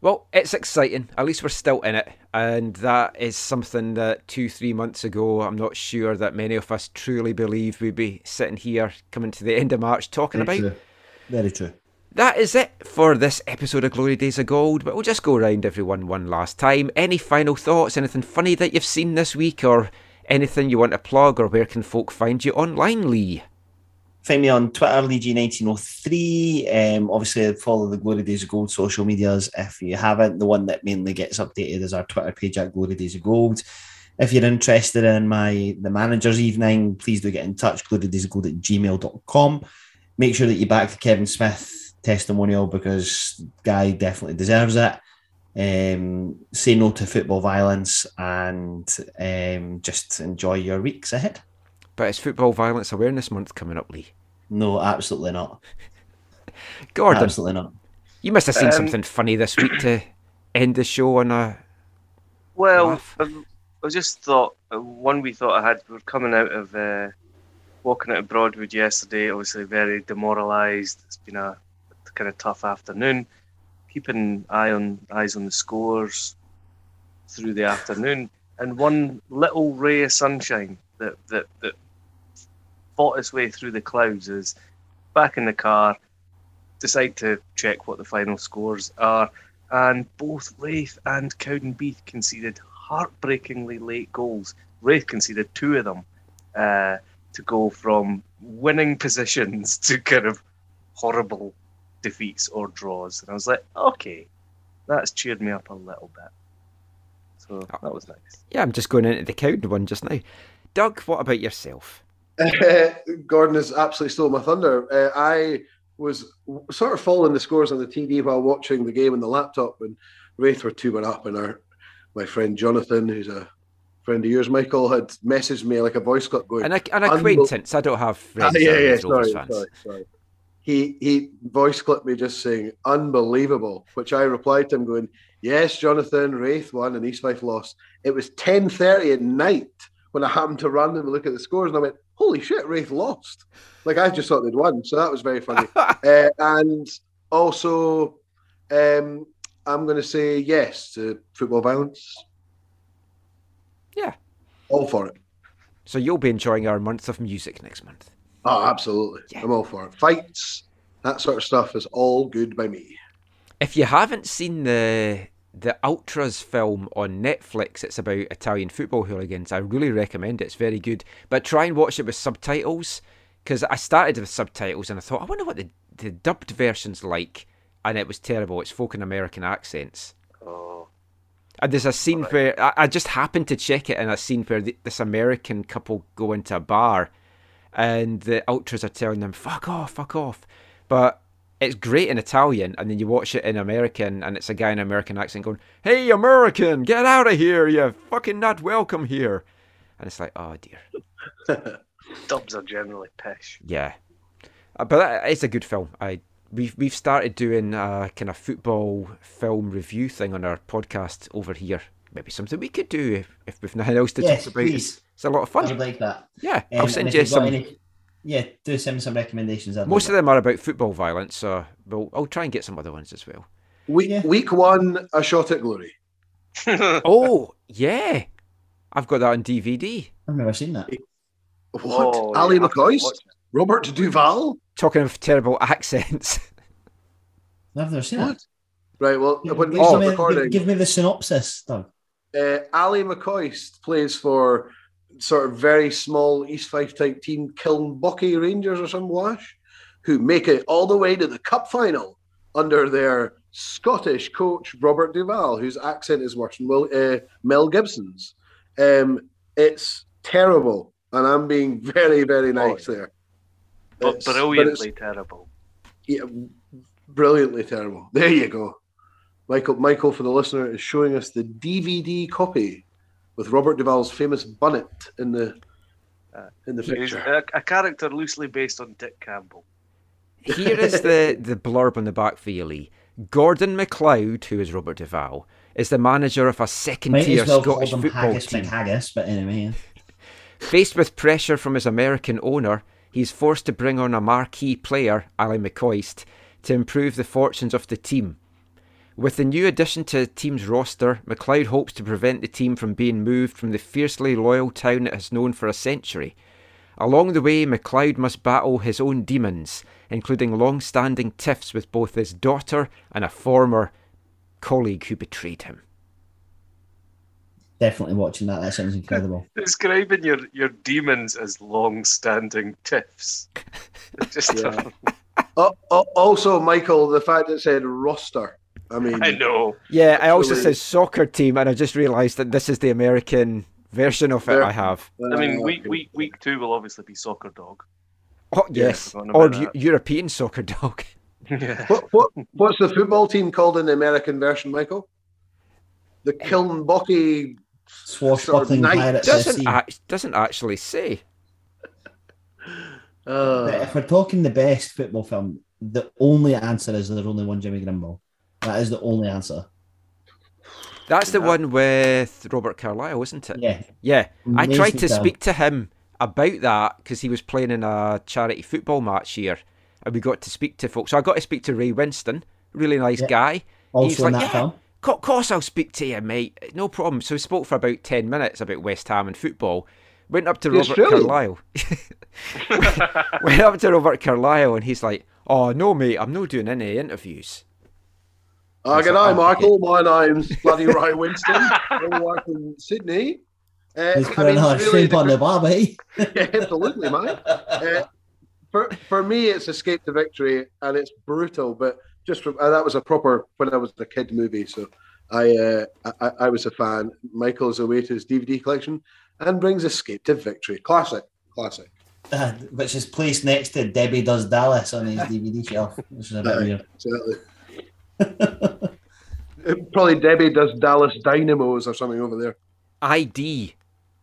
Well, it's exciting. At least we're still in it. And that is something that two, three months ago, I'm not sure that many of us truly believed we'd be sitting here coming to the end of March talking Very about. True. Very true. That is it for this episode of Glory Days of Gold, but we'll just go around everyone one last time. Any final thoughts, anything funny that you've seen this week, or anything you want to plug, or where can folk find you online, Lee? Find me on Twitter, Legion1903. Um, obviously, follow the Glory Days of Gold social medias if you haven't. The one that mainly gets updated is our Twitter page at Glory Days of Gold. If you're interested in my the manager's evening, please do get in touch, glorydaysofgold at gmail.com. Make sure that you back the Kevin Smith testimonial because guy definitely deserves it. Um, say no to football violence and um, just enjoy your weeks ahead. But it's Football Violence Awareness Month coming up, Lee. No, absolutely not. Gordon, absolutely not. You must have seen um, something funny this week to end the show on a. Well, I just thought uh, one we thought I had. We're coming out of uh, walking out of Broadwood yesterday. Obviously, very demoralised. It's been a kind of tough afternoon. Keeping eye on eyes on the scores through the afternoon, and one little ray of sunshine that that that fought its way through the clouds is back in the car, decide to check what the final scores are, and both Raith and Cowdenbeath conceded heartbreakingly late goals. Raith conceded two of them uh, to go from winning positions to kind of horrible defeats or draws. And I was like, okay, that's cheered me up a little bit. So that was nice. Yeah, I'm just going into the Cowden one just now. Doug, what about yourself? Gordon has absolutely stole my thunder. Uh, I was sort of following the scores on the TV while watching the game on the laptop, and Raith were two one up, and our my friend Jonathan, who's a friend of yours, Michael, had messaged me like a voice clip going. An, an acquaintance. I don't have Ah, friends. yeah, that yeah, sorry, fans. sorry, sorry. He he voice clipped me just saying unbelievable, which I replied to him going, Yes, Jonathan, Raith won and East Fife lost. It was 10.30 at night when I happened to randomly look at the scores and I went, Holy shit, Raith lost. Like I just thought they'd won. So that was very funny. uh, and also um, I'm gonna say yes to football violence. Yeah. All for it. So you'll be enjoying our month of music next month. Oh, absolutely. Yeah. I'm all for it. Fights, that sort of stuff is all good by me. If you haven't seen the the Ultras film on Netflix, it's about Italian football hooligans. I really recommend it. It's very good. But try and watch it with subtitles because I started with subtitles and I thought, I wonder what the, the dubbed version's like. And it was terrible. It's folk and American accents. Oh, And there's a scene where I, I just happened to check it in a scene where th this American couple go into a bar and the ultras are telling them, fuck off, fuck off. But it's great in Italian, and then you watch it in American, and it's a guy in an American accent going, hey, American, get out of here, You're fucking not welcome here. And it's like, oh dear. dubs are generally pish. Yeah, uh, but that- it's a good film. I we've we've started doing a kind of football film review thing on our podcast over here. Maybe something we could do if, if we've nothing else to Yes, talk about. It's, please. it's a lot of I would fun. like that. Yeah, Um, I'll send you some. any- yeah, do send me some recommendations. I'd Most love of them are about football violence, so we'll, I'll try and get some other ones as well. Week Yeah. week one, a shot at glory. oh yeah, I've got that on DVD. I've never seen that. What? Oh, Ally yeah, I have to McCoist? Robert Duvall? Talking of terrible accents. I've never seen What? it. Right, well, Give, when we give start me, recording, give, give me the synopsis, Doug. uh, Ally McCoist plays for sort of very small East Fife type team, Kilnockie Rangers or some wash, who make it all the way to the cup final under their Scottish coach Robert Duvall, whose accent is worse than Will, uh, Mel Gibson's. Um, it's terrible, and I'm being very, very nice there. But It's- brilliantly it's- terrible. yeah, brilliantly terrible. There you go. Michael, Michael, for the listener, is showing us the DVD copy with Robert Duvall's famous bunnet in the Uh, in the He's picture. a, a character loosely based on Dick Campbell. Here is the, the blurb on the back for you, Lee. Gordon McLeod, who is Robert Duvall, is the manager of a second Might tier well Scottish them football Haggis team. McHaggis, but anyway. yeah. Faced with pressure from his American owner, he's forced to bring on a marquee player, Ally McCoist, to improve the fortunes of the team. With the new addition to the team's roster, McLeod hopes to prevent the team from being moved from the fiercely loyal town it has known for a century. Along the way, McLeod must battle his own demons, including long standing tiffs with both his daughter and a former colleague who betrayed him. Definitely watching that. That sounds incredible. Describing your, your demons as long standing tiffs. Just Yeah. Oh, oh, also, Michael, the fact that it said roster. I mean, I know. Yeah, I also Really? says soccer team, and I just realised that this is the American version of it Fair. I have. I mean, uh, week week week two will obviously be soccer dog. Oh, yes. forgotten Or about Eu- that. European soccer dog. yeah. What, what, what's the football team called in the American version, Michael? The Kilnockie. Swashbuckling Sort of pirates. Doesn't, act, doesn't actually say. Uh, if we're talking the best football film, the only answer is there's only one Jimmy Grimble. That is the only answer. That's the Yeah. one with Robert Carlyle, isn't it? Yeah. Yeah. I tried to speak to him about that because he was playing in a charity football match here. And we got to speak to folks. So I got to speak to Ray Winstone, really nice Yeah. guy. Also He's in like, that yeah, film. Of course, I'll speak to you, mate. No problem. So we spoke for about 10 minutes about West Ham and football. Went up to The Robert Australian? Carlyle. Went up to Robert Carlyle and he's like, Oh, no, mate, I'm not doing any interviews. Uh, good day, Michael. My name's bloody Ray Winstone. I'm from Sydney. Uh, He's I putting mean, another really, shrimp on the barbie. yeah, absolutely, mate. Uh, for for me, it's Escape to Victory, and it's brutal. But just from, uh, that was a proper when I was a kid movie, so I uh, I, I was a fan. Michael is away to his DVD collection and brings Escape to Victory, classic, classic. uh, which is placed next to Debbie Does Dallas on his DVD shelf, which is a bit weird. Exactly. Probably Debbie does Dallas Dynamos or something over there. ID,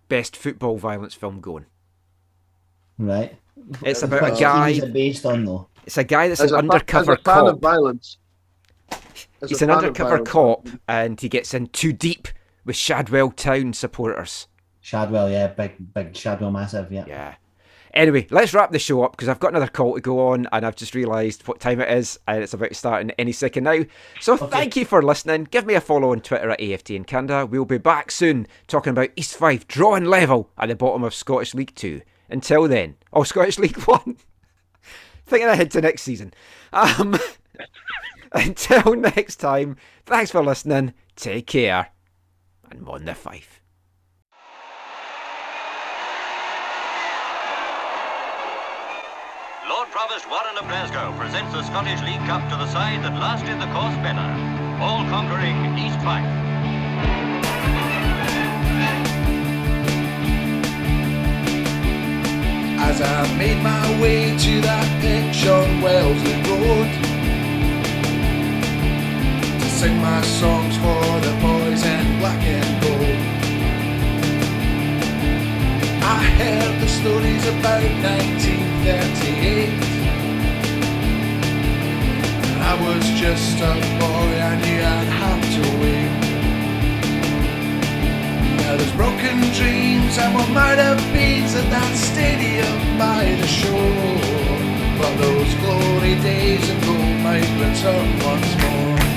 best football violence film going. Right. It's about a What's guy. it based on though? It's a guy that's As an a, undercover as a fan of cop. violence. As He's an undercover cop, and he gets in too deep with Shadwell Town supporters. Shadwell, yeah, big, big Shadwell, massive, yeah. Yeah. Anyway, let's wrap the show up because I've got another call to go on, and I've just realised what time it is, and it's about to start in any second now. So thank you for listening. Give me a follow on Twitter at AFT in Canada. We'll be back soon talking about East Fife drawing level at the bottom of Scottish League Two. Until then, oh Scottish League One. Thinking ahead to next season. Um, until next time, thanks for listening. Take care, and on the Fife. Provost Warren of Glasgow presents the Scottish League Cup to the side that last did the course better. All conquering East Fife. As I made my way to that pitch on Wellesley Road To sing my songs for the boys in black and I heard the stories about 1938 I was just a boy, I knew I'd have to wait now there's broken dreams and what might have been at that stadium by the shore. But those glory days and gold might return once more.